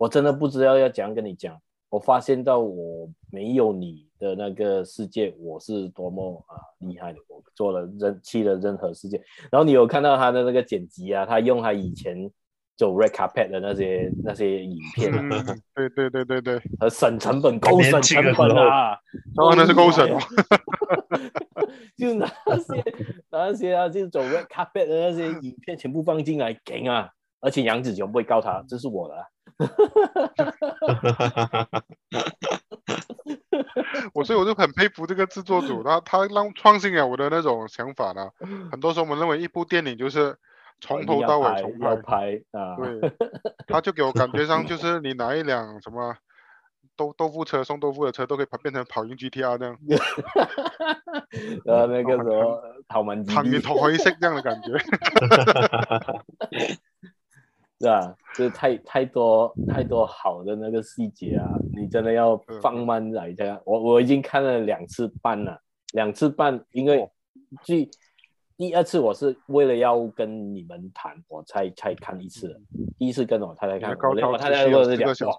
S1: 我真的不知道要怎样跟你讲。我发现到我没有你的那个世界，我是多么啊厉害的。我做了任去了任何世界，然后你有看到他的那个剪辑啊，他用他以前走 red carpet 的那些那些影片啊，
S3: 嗯、对对对对对，
S1: 和省成本高省成本啊，
S3: 哦，那是高省了，
S1: 就那些那些啊，就走 red carpet 的那些影片全部放进来给啊，而且杨子琼不会告他，这是我的、啊。哈哈哈哈哈！
S3: 我所以我就很佩服这个制作组，他他让创新了我的那种想法呢。很多时候我们认为一部电影就是从头到尾重拍，
S1: 拍啊，
S3: 对，他就给我感觉上就是你拿一辆什么豆豆腐车送豆腐的车都可以变成跑赢 GTR 这样。
S1: 呃，那个什么跑满
S3: 场面头灰色这样的感觉。
S1: 是啊？就是太太多太多好的那个细节啊！你真的要放慢来这样。我我已经看了两次半了，两次半，因为第第二次我是为了要跟你们谈，我才才看一次。第一次跟我太太看，我太太说是讲，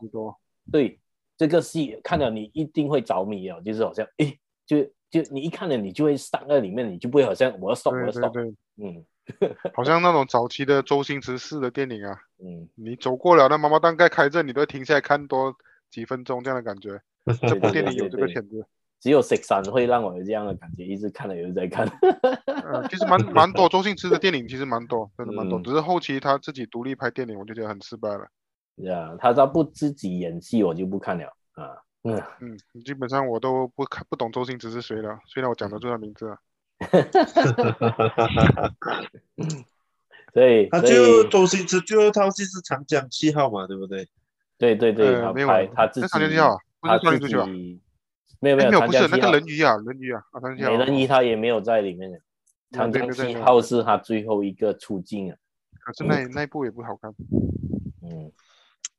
S1: 对这个戏看了你一定会着迷哦，就是好像诶，就就你一看了你就会上在里面，你就不会好像我要 stop 我要 stop，嗯。
S3: 好像那种早期的周星驰式的电影啊，嗯，你走过了那妈妈档盖开着，你都停下来看多几分钟这样的感觉。这部电影有这个潜质，
S1: 只有食神会让我有这样的感觉，一直看了又在看。
S3: 嗯，其实蛮 蛮多周星驰的电影，其实蛮多，真的蛮多，只是后期他自己独立拍电影，我就觉得很失败了。
S1: 呀，他他不自己演戏，我就不看了。啊，
S3: 嗯嗯，基本上我都不看不懂周星驰是谁了，虽然我讲得出他名字啊。
S1: 所以
S2: 他就周星驰最后一套戏是长江七号嘛，对不对？
S1: 对对对，
S3: 呃、
S1: 他
S3: 没有
S1: 拍他自己，
S3: 长江七号不是少林足球啊？
S1: 没有没有，
S3: 没有不是那个
S1: 人
S3: 鱼啊，人鱼啊，啊
S1: 美人鱼他也没有在里面。的。长江七号是他最后一个出镜啊，
S3: 可是那那一部也不好看。
S1: 嗯，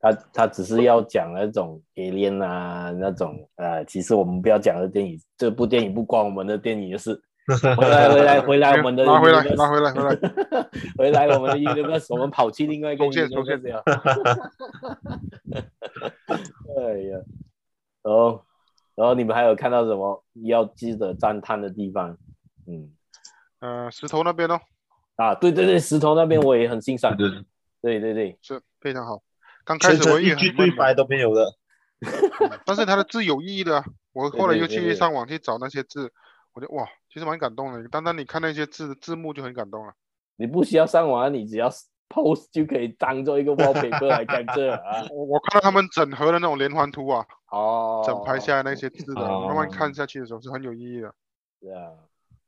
S1: 他他只是要讲那种 alien 啊，那种呃，其实我们不要讲的电影，这部电影不关我们的电影的事。回来回来回来，我们的
S3: 拿回来拿回来回来。
S1: 回来，我们的 universe，我们跑去另外一个
S3: universe
S1: 哎呀，然后然后你们还有看到什么要记得赞叹的地方？嗯，
S3: 呃，石头那边哦。
S1: 啊，对对对，石头那边我也很欣赏。对对对对，
S3: 是非常好。刚开始我
S2: 一句对白都没有的，
S3: 但是他的字有意义的、啊。我后来又去上网去找那些字。我就哇，其实蛮感动的。单单你看那些字字幕就很感动了。
S1: 你不需要上网，你只要 post 就可以当做一个 wallpaper 来看这啊。
S3: 我我看到他们整合的那种连环图啊，
S1: 哦，
S3: 整排下来那些字的，
S1: 哦、
S3: 慢慢看下去的时候是很有意义的。
S1: 对啊，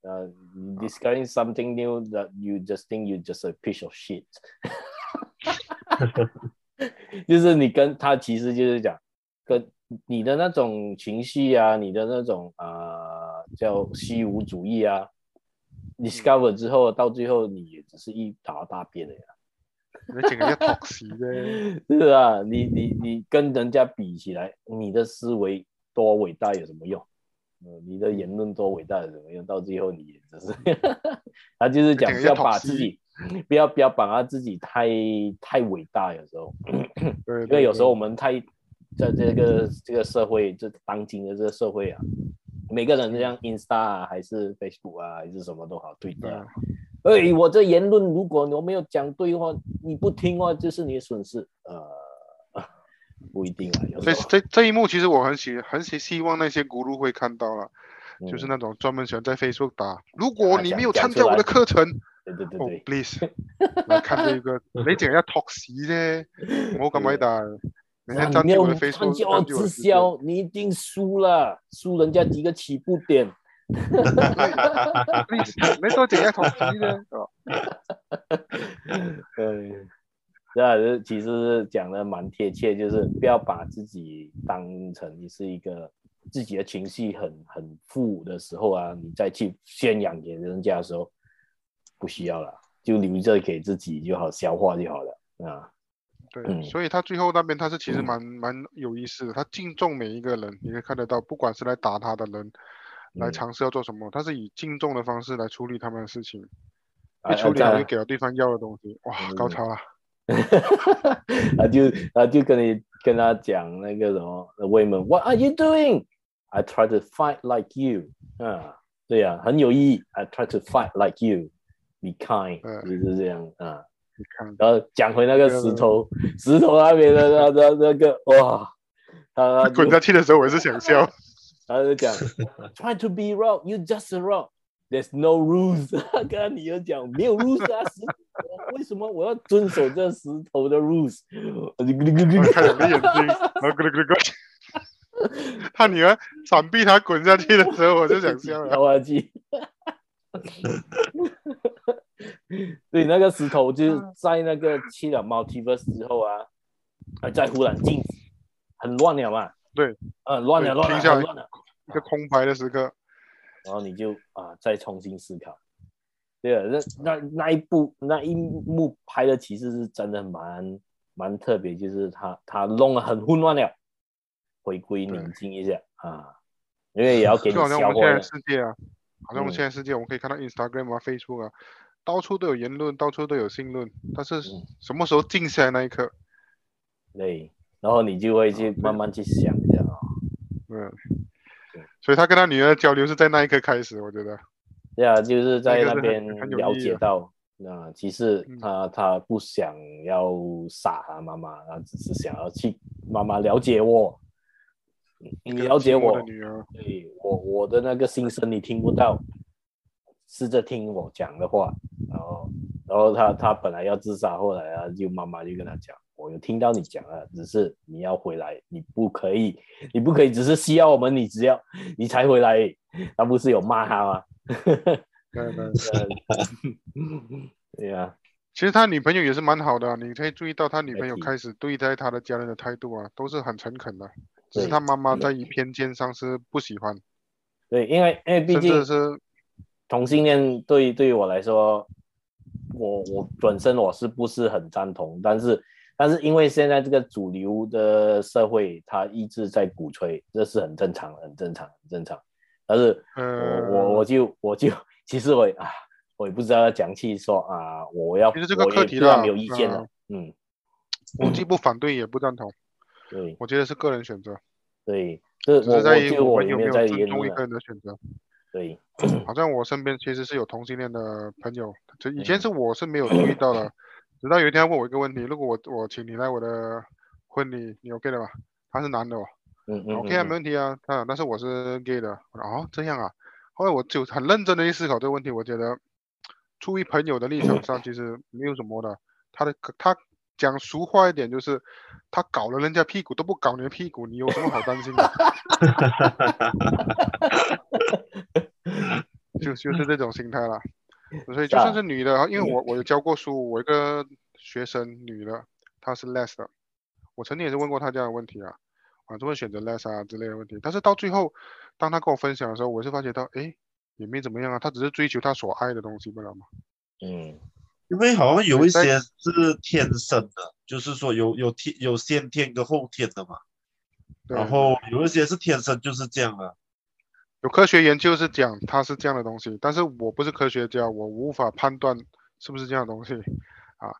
S1: 呃，discovering something new that you just think you just a piece of shit。就是你跟他其实就是讲跟。你的那种情绪啊，你的那种啊、呃、叫虚无主义啊，discover 之后到最后你也只是一坨大便的呀。
S3: 你整个要 toxic 的。
S1: 是啊，你你你跟人家比起来，你的思维多伟大有什么用？你的言论多伟大有什么用？到最后你也只是，他就是讲不要把自己，不要不要把他自己太太伟大，有时候，因为有时候我们太。在这个这个社会，这当今的这个社会啊，每个人像 Insta 啊，还是 Facebook 啊，还是什么都好，对的。哎、嗯，我这言论如果我没有讲对的话，你不听话就是你的损失。呃，不一定啊。有
S3: 这这这一幕其实我很喜很喜希望那些咕噜会看到了，嗯、就是那种专门喜欢在 Facebook 打，如果你没有参加我的课程，
S1: 对对对对、
S3: oh,，please 来看这个，你净系一 talk 屎啫，唔好咁伟大。
S1: 你没有参加我直销，你一定输了，输人家几个起步点。
S3: 没说这样投机的。
S1: 对，这其实讲的蛮贴切，就是不要把自己当成你是一个自己的情绪很很负的时候啊，你再去宣扬给人家的时候，不需要了，就留着给自己就好消化就好了啊。
S3: 对，嗯、所以他最后那边他是其实蛮、嗯、蛮有意思的，他敬重每一个人，你可以看得到，不管是来打他的人，嗯、来尝试要做什么，他是以敬重的方式来处理他们的事情，一、啊、处理好就给了对方要的东西，啊、哇，嗯、高潮了。
S1: 他就他就跟你跟他讲那个什么，Women，What are you doing? I try to fight like you。啊，对呀、啊，很有意义。I try to fight like you. Be kind，、嗯、就是这样啊。然后讲回那个石头，石头那边的那那那个哇，他
S3: 滚下去的时候我是想笑，
S1: 他就讲，Try to be wrong, you just wrong, there's no rules。刚刚你又讲没有 rules 啊，石头，为什么我要遵守这石头的 rules？
S3: 看你的眼睛，他女儿闪避他滚下去的时候，我就想笑了。
S1: 滑稽。对，那个石头就是在那个去了 multiverse 之后啊，还在忽然静止，很乱了嘛。
S3: 对，
S1: 呃，乱了，乱了，乱了，
S3: 一个空白的时刻，
S1: 然后你就啊再重新思考。对啊，那那那一部那一幕拍的其实是真的蛮蛮特别，就是他他弄得很混乱了，回归宁静一下啊，因为也要给你消化。就好像我们现在
S3: 世界啊，好像我们现在世界，我们可以看到 Instagram 啊、Facebook 啊。到处都有言论，到处都有新论，但是什么时候静下来那一刻？
S1: 对，然后你就会去慢慢去想一下啊。
S3: 嗯，所以他跟他女儿交流是在那一刻开始，我觉得。
S1: 对啊，就是在那边了解到，那其实他他不想要杀他妈妈，他只是想要去妈妈了解我，你了解我，
S3: 的女儿，
S1: 对我我的那个心声你听不到。试着听我讲的话，然后，然后他他本来要自杀，后来啊，就妈妈就跟他讲，我有听到你讲了，只是你要回来，你不可以，你不可以，只是需要我们，你只要你才回来，他不是有骂他
S3: 吗？
S1: 对呀，
S3: 其实他女朋友也是蛮好的啊，你可以注意到他女朋友开始对待他的家人的态度啊，都是很诚恳的，只是他妈妈在于偏见上是不喜欢。
S1: 对，因为因为毕竟是同性恋，对对于我来说，我我本身我是不是很赞同，但是但是因为现在这个主流的社会，它一直在鼓吹，这是很正常，很正常，很正常。但是我，我我我就我就其实我啊，我也不知道要讲起说啊，我要
S3: 其实这个课题呢，
S1: 没有意见了，嗯，
S3: 我既不反对也不赞同，
S1: 对，
S3: 我觉得是个人选择，
S1: 对。这
S3: 只是在于
S1: 我
S3: 们有没有尊重一个人的选择。
S1: 对，
S3: 好像我身边其实是有同性恋的朋友，就以前是我是没有注意到的，直到有一天他问我一个问题：如果我我请你来我的婚礼，你 OK 的吧？他是男的哦，
S1: 嗯嗯
S3: ，OK 啊，没问题啊，啊，但是我是 gay 的，哦，这样啊。后来我就很认真的去思考这个问题，我觉得出于朋友的立场上，其实没有什么的，他的他。讲俗话一点，就是他搞了人家屁股都不搞你的屁股，你有什么好担心的？就 就是这种心态了。所以就算是女的，因为我我有教过书，我一个学生女的，她是 less 的，我曾经也是问过她这样的问题啊，啊，怎么选择 less 啊之类的问题。但是到最后，当她跟我分享的时候，我是发觉到，哎，也没怎么样啊，她只是追求她所爱的东西，不知道吗？
S1: 嗯。
S2: 因为好像有一些是天生的，就是说有有天有先天跟后天的嘛，然后有一些是天生就是这样的。
S3: 有科学研究是讲它是这样的东西，但是我不是科学家，我无法判断是不是这样的东西啊。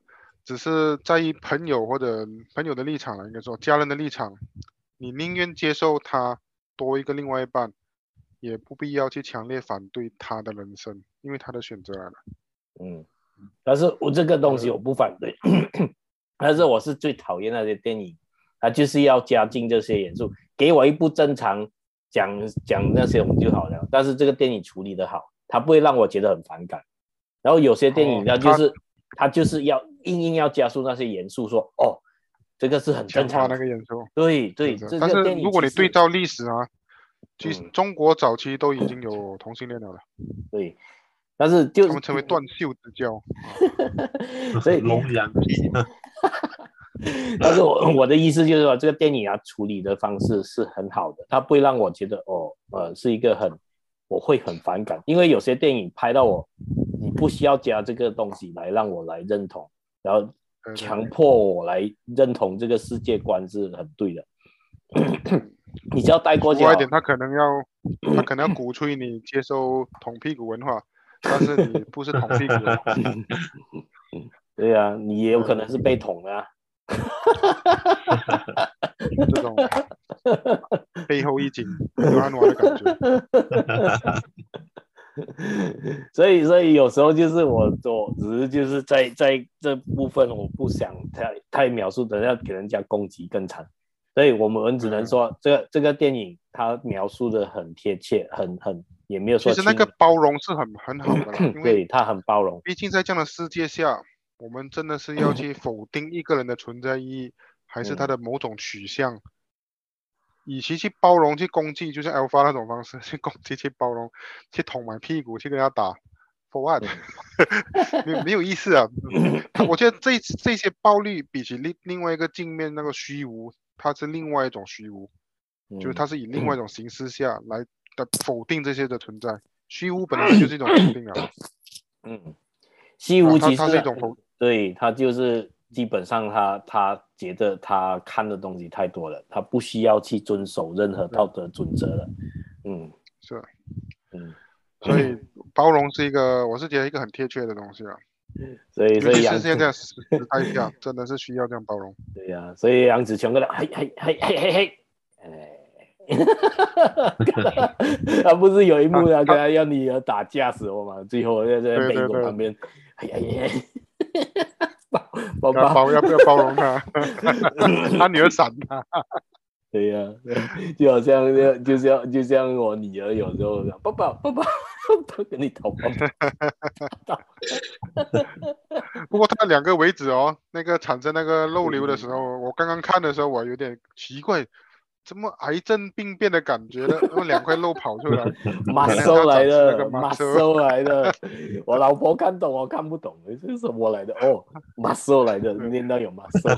S3: 只是在于朋友或者朋友的立场了，应该说家人的立场，你宁愿接受他多一个另外一半，也不必要去强烈反对他的人生，因为他的选择来了。
S1: 嗯。但是我这个东西我不反对，但是我是最讨厌那些电影，他就是要加进这些元素，给我一部正常讲讲那些我们就好了。但是这个电影处理得好，它不会让我觉得很反感。然后有些电影它就是、哦、它，它就是要硬硬要加速那些元素说，说哦，这个是很正常
S3: 的那个元素。
S1: 对对，
S3: 但是如果你对照历史啊，其实中国早期都已经有同性恋了了。
S1: 对。但是就
S3: 他们成为断袖之交，
S1: 所以
S2: 龙阳皮。
S1: 但是我 我的意思就是说，这个电影啊处理的方式是很好的，它不会让我觉得哦呃是一个很我会很反感，因为有些电影拍到我，你不需要加这个东西来让我来认同，然后强迫我来认同这个世界观是很对的。你只要带过去一点，
S3: 他可能要他可能要鼓吹你接受捅屁股文化。但是你不是捅屁股的，
S1: 对呀、啊，你也有可能是被捅的、啊，
S3: 这种背后一紧暖暖的感觉。
S1: 所以，所以有时候就是我，我只是就是在在这部分，我不想太太描述，等下给人家攻击更惨。所以我们只能说，这个这个电影它描述的很贴切，很很。也没有说，
S3: 其实那个包容是很很好的，
S1: 因为他很包容。
S3: 毕竟在这样的世界下，我们真的是要去否定一个人的存在意义，还是他的某种取向？与其去包容、去攻击，就像 Alpha 那种方式去攻击、去包容、去捅满屁股、去跟他打，For what？没有没有意思啊！我觉得这这些暴力比起另另外一个镜面那个虚无，它是另外一种虚无，就是它是以另外一种形式下来。的否定这些的存在，虚无本来 就是一种否定啊。
S1: 嗯，虚无其实
S3: 它是一种否，
S1: 对，他就是基本上他他觉得他看的东西太多了，他不需要去遵守任何道德准则了。嗯，
S3: 是，
S1: 嗯，
S3: 所以包容是一个，我是觉得一个很贴切的东西啊。
S1: 所以所以杨
S3: 现在时代下真的是需要这样包容。
S1: 对呀、啊，所以杨紫琼跟他嘿嘿嘿嘿嘿嘿，哎。他不是有一幕啊，跟他要女儿打架时候嘛，最后在在背后旁边，哎呀呀，包包包
S3: 要不要包容他？他女儿闪他。
S1: 对呀、啊，就好像就就像就像我女儿有时候爸爸爸爸都跟你讨爸爸。
S3: 不过他两个为止哦，那个产生那个漏流的时候，嗯、我刚刚看的时候我有点奇怪，怎么癌症病变的感觉呢？那么两块肉跑出来，
S1: 马收来的，马收来的。我老婆看懂，我看不懂，这是什么来的？哦，马收来的，念到有马收。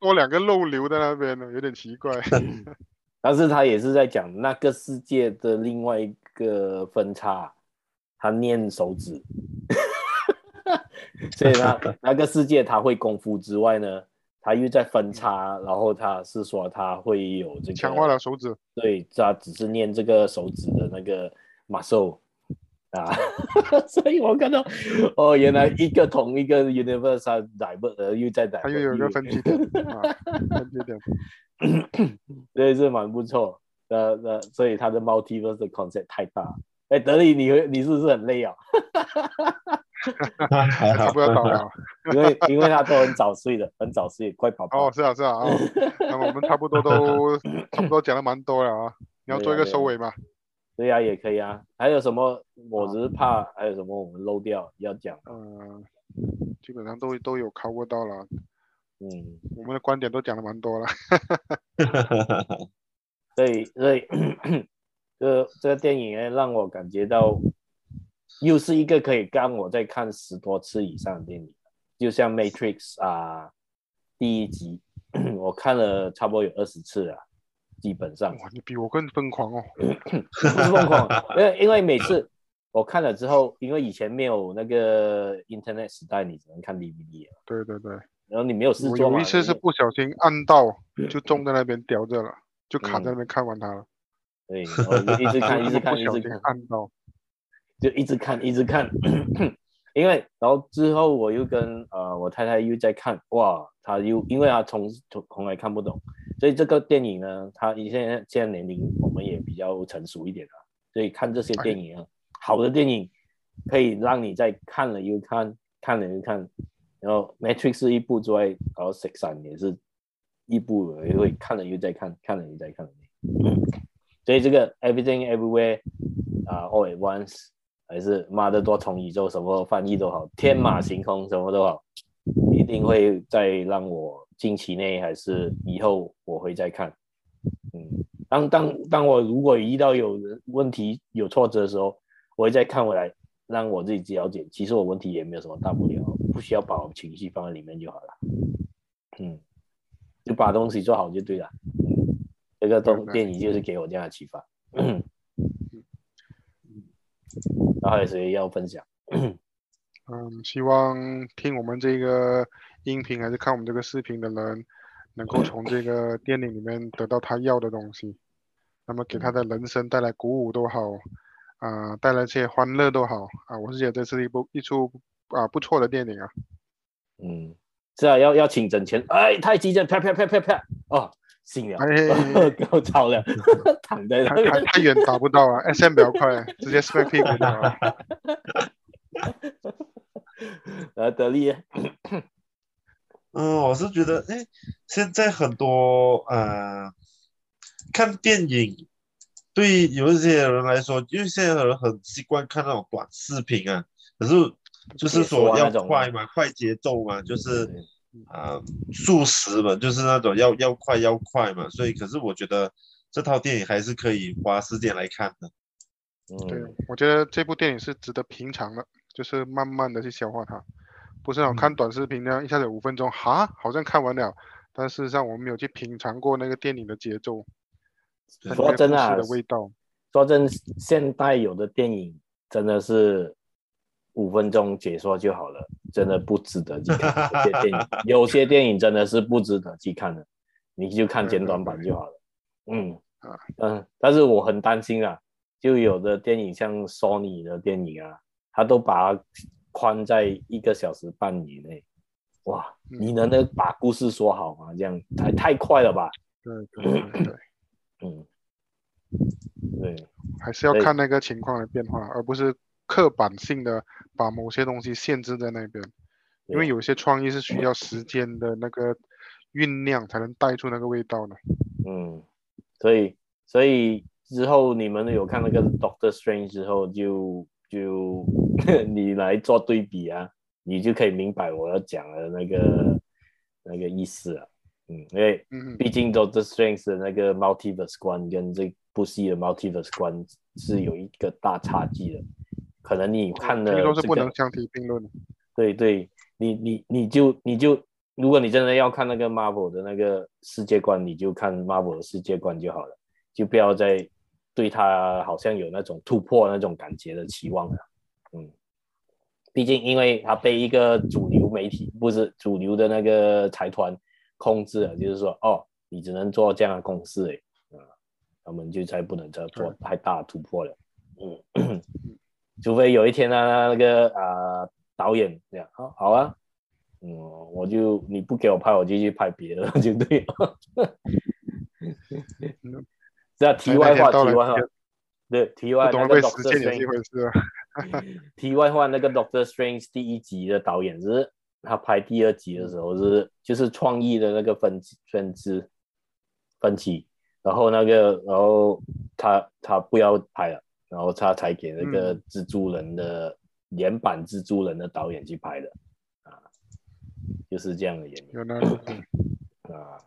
S3: 多两个肉瘤在那边呢，有点奇怪。
S1: 但是他也是在讲那个世界的另外一个分叉，他念手指，所以呢，那个世界他会功夫之外呢，他又在分叉，然后他是说他会有这个
S3: 强化了手指，
S1: 对，他只是念这个手指的那个 muscle。啊，所以我看到哦，原来一个同一个 universe 在不呃又在在，
S3: 它又有一个分歧点，分歧点，
S1: 对，是蛮不错。呃呃，所以他的 multiverse 的 concept 太大。哎，德力，你你是不是很累啊？
S3: 还好，不要打扰。
S1: 因为因为他都很早睡的，很早睡，快跑跑。
S3: 哦，是啊是啊啊。那么我们差不多都差不多讲的蛮多了啊，你要做一个收尾吗？
S1: 对呀、啊，也可以啊。还有什么？我只是怕还有什么我们漏掉要讲。
S3: 嗯，基本上都都有 cover 到了。
S1: 嗯，
S3: 我们的观点都讲的蛮多了。
S1: 对，所以这这个电影呢，让我感觉到又是一个可以让我再看十多次以上的电影。就像 Matrix 啊，第一集 我看了差不多有二十次了。基本上，
S3: 哇，你比我更疯狂哦！
S1: 不是疯狂，因为因为每次我看了之后，因为以前没有那个 Internet 时代，你只能看 DVD 啊。
S3: 对对对。
S1: 然后你没有事做嘛。
S3: 有一次是不小心按到，就中在那边叼着了，就卡在那边看完它了。
S1: 对，然后就一直看，一直看，一直看，
S3: 按到，
S1: 就一直看，一直看。因为然后之后我又跟呃我太太又在看，哇，她又因为她从从从来看不懂。所以这个电影呢，她现在现在年龄我们也比较成熟一点了，所以看这些电影啊，好的电影可以让你在看了又看，看了又看，然后 Matrix 是一部之外，然后 Six 也是一部也会看了又再看，看了又再看。所以这个 Everything Everywhere 啊，All at Once 还是妈的多重宇宙，什么翻译都好，天马行空什么都好，一定会再让我。近期内还是以后我会再看，嗯，当当当我如果遇到有问题有挫折的时候，我会再看回来，让我自己了解，其实我问题也没有什么大不了，不需要把我情绪放在里面就好了，嗯，就把东西做好就对了，这个东电影就是给我这样的启发，嗯，然后还有谁要分享？
S3: 嗯，希望听我们这个。音频还是看我们这个视频的人，能够从这个电影里面得到他要的东西，那么给他的人生带来鼓舞都好，啊、呃，带来一些欢乐都好啊，我是觉得这是一部一出啊不错的电影啊。
S1: 嗯，是啊，要要请整钱，哎，太激进，啪啪啪啪啪，哦，哎，高潮了，躺在那
S3: 太太远打不到啊，SM 比较快，直接摔屁股了。
S1: 呃，得力。
S2: 嗯，我是觉得，哎，现在很多呃，看电影，对有一些人来说，因为现在的人很习惯看那种短视频啊，可是就是说要快嘛，快节奏嘛，就是啊，速食嘛，就是那种要要快要快嘛，所以可是我觉得这套电影还是可以花时间来看的。
S3: 嗯，对，我觉得这部电影是值得品尝的，就是慢慢的去消化它。不是那种看短视频那样，一下子五分钟，哈，好像看完了，但事实上我们没有去品尝过那个电影的节奏。
S1: 说真的，
S3: 的味道。
S1: 说真，现代有的电影真的是五分钟解说就好了，真的不值得去看。有些电影，有些电影真的是不值得去看的，你就看简短版就好了。嗯嗯，但是我很担心啊，就有的电影像 Sony 的电影啊，他都把它。宽在一个小时半以内，哇！你能能把故事说好吗？这样太太快了吧？
S3: 对对对，对，
S1: 嗯，对，
S3: 还是要看那个情况的变化，而不是刻板性的把某些东西限制在那边，因为有些创意是需要时间的那个酝酿，才能带出那个味道的。
S1: 嗯，所以所以之后你们有看那个 Doctor Strange 之后就，就就 你来做对比啊，你就可以明白我要讲的那个那个意思了。嗯，因为毕竟 Doctor Strange 的那个 Multiverse 观跟这部戏的 Multiverse 观是有一个大差距的，可能你看了、这个，
S3: 都是不能相提并论的。
S1: 对对，你你你就你就，如果你真的要看那个 Marvel 的那个世界观，你就看 Marvel 的世界观就好了，就不要再对他好像有那种突破那种感觉的期望了。嗯，毕竟因为他被一个主流媒体，不是主流的那个财团。控制了，就是说，哦，你只能做这样的公司，哎，啊，他们就再不能再做太大的突破了，嗯，除非有一天呢、啊，那个啊、呃、导演这样，好，好啊，嗯，我就你不给我拍，我就去拍别的，就对了，这样题外话，题外话，对，题外那个 Doctor Strange，题外话，那个 Doctor Strange 第一集的导演是。他拍第二集的时候是就是创意的那个分分支分歧，然后那个然后他他不要拍了，然后他才给那个蜘蛛人的原版蜘蛛人的导演去拍的啊，就是这样的原因啊，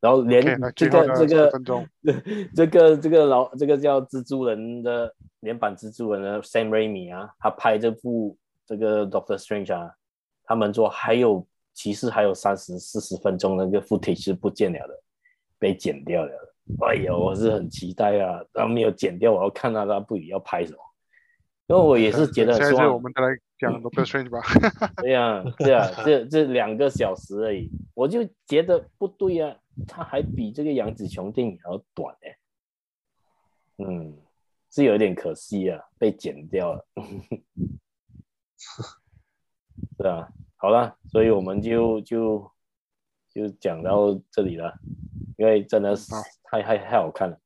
S1: 然后连这个这个 这个这个老这个叫蜘蛛人的原版蜘蛛人的 Sam Raimi 啊，他拍这部这个 Doctor Strange 啊。他们说还有，其实还有三十四十分钟那个 footage 是不见了的，被剪掉了。哎呀，我是很期待啊，他没有剪掉，我要看到他不要拍什么。因为我也是觉得说，
S3: 现在我们再来讲 Doctor Strange 吧。
S1: 对呀，对呀，这这两个小时而已，我就觉得不对啊，他还比这个杨紫琼电影还要短哎。嗯，是有点可惜啊，被剪掉了。是啊，好了，所以我们就就就讲到这里了，因为真的是太太太好看了，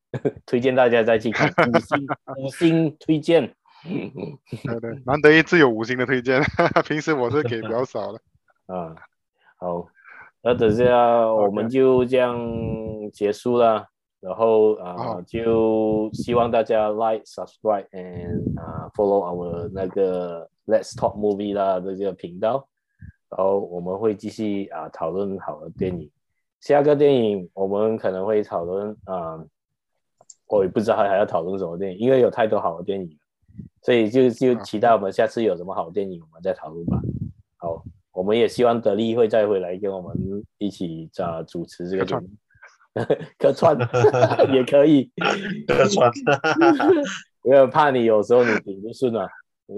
S1: 推荐大家再去看，五星五星推荐。
S3: 对对，难得一次有五星的推荐，平时我是给比较少的。
S1: 啊，好，那等下我们就这样结束了，然后啊、呃，就希望大家 like、subscribe and 啊、uh, follow our 那个。Let's Talk Movie 啦，这个频道，然后我们会继续啊讨论好的电影。下个电影我们可能会讨论啊，我也不知道还还要讨论什么电影，因为有太多好的电影，所以就就期待我们下次有什么好电影，我们再讨论吧。好，我们也希望得力会再回来跟我们一起啊主持这个节目，客串 也可以，
S2: 客串，
S1: 因为怕你有时候你顶不顺啊。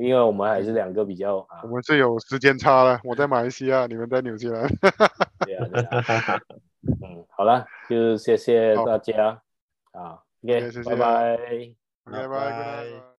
S1: 因为我们还是两个比较啊，
S3: 我们是有时间差了。我在马来西亚，你们在纽西兰。
S1: 对啊，对啊。嗯，好了，就谢谢大家啊，OK，拜拜，
S3: 拜拜。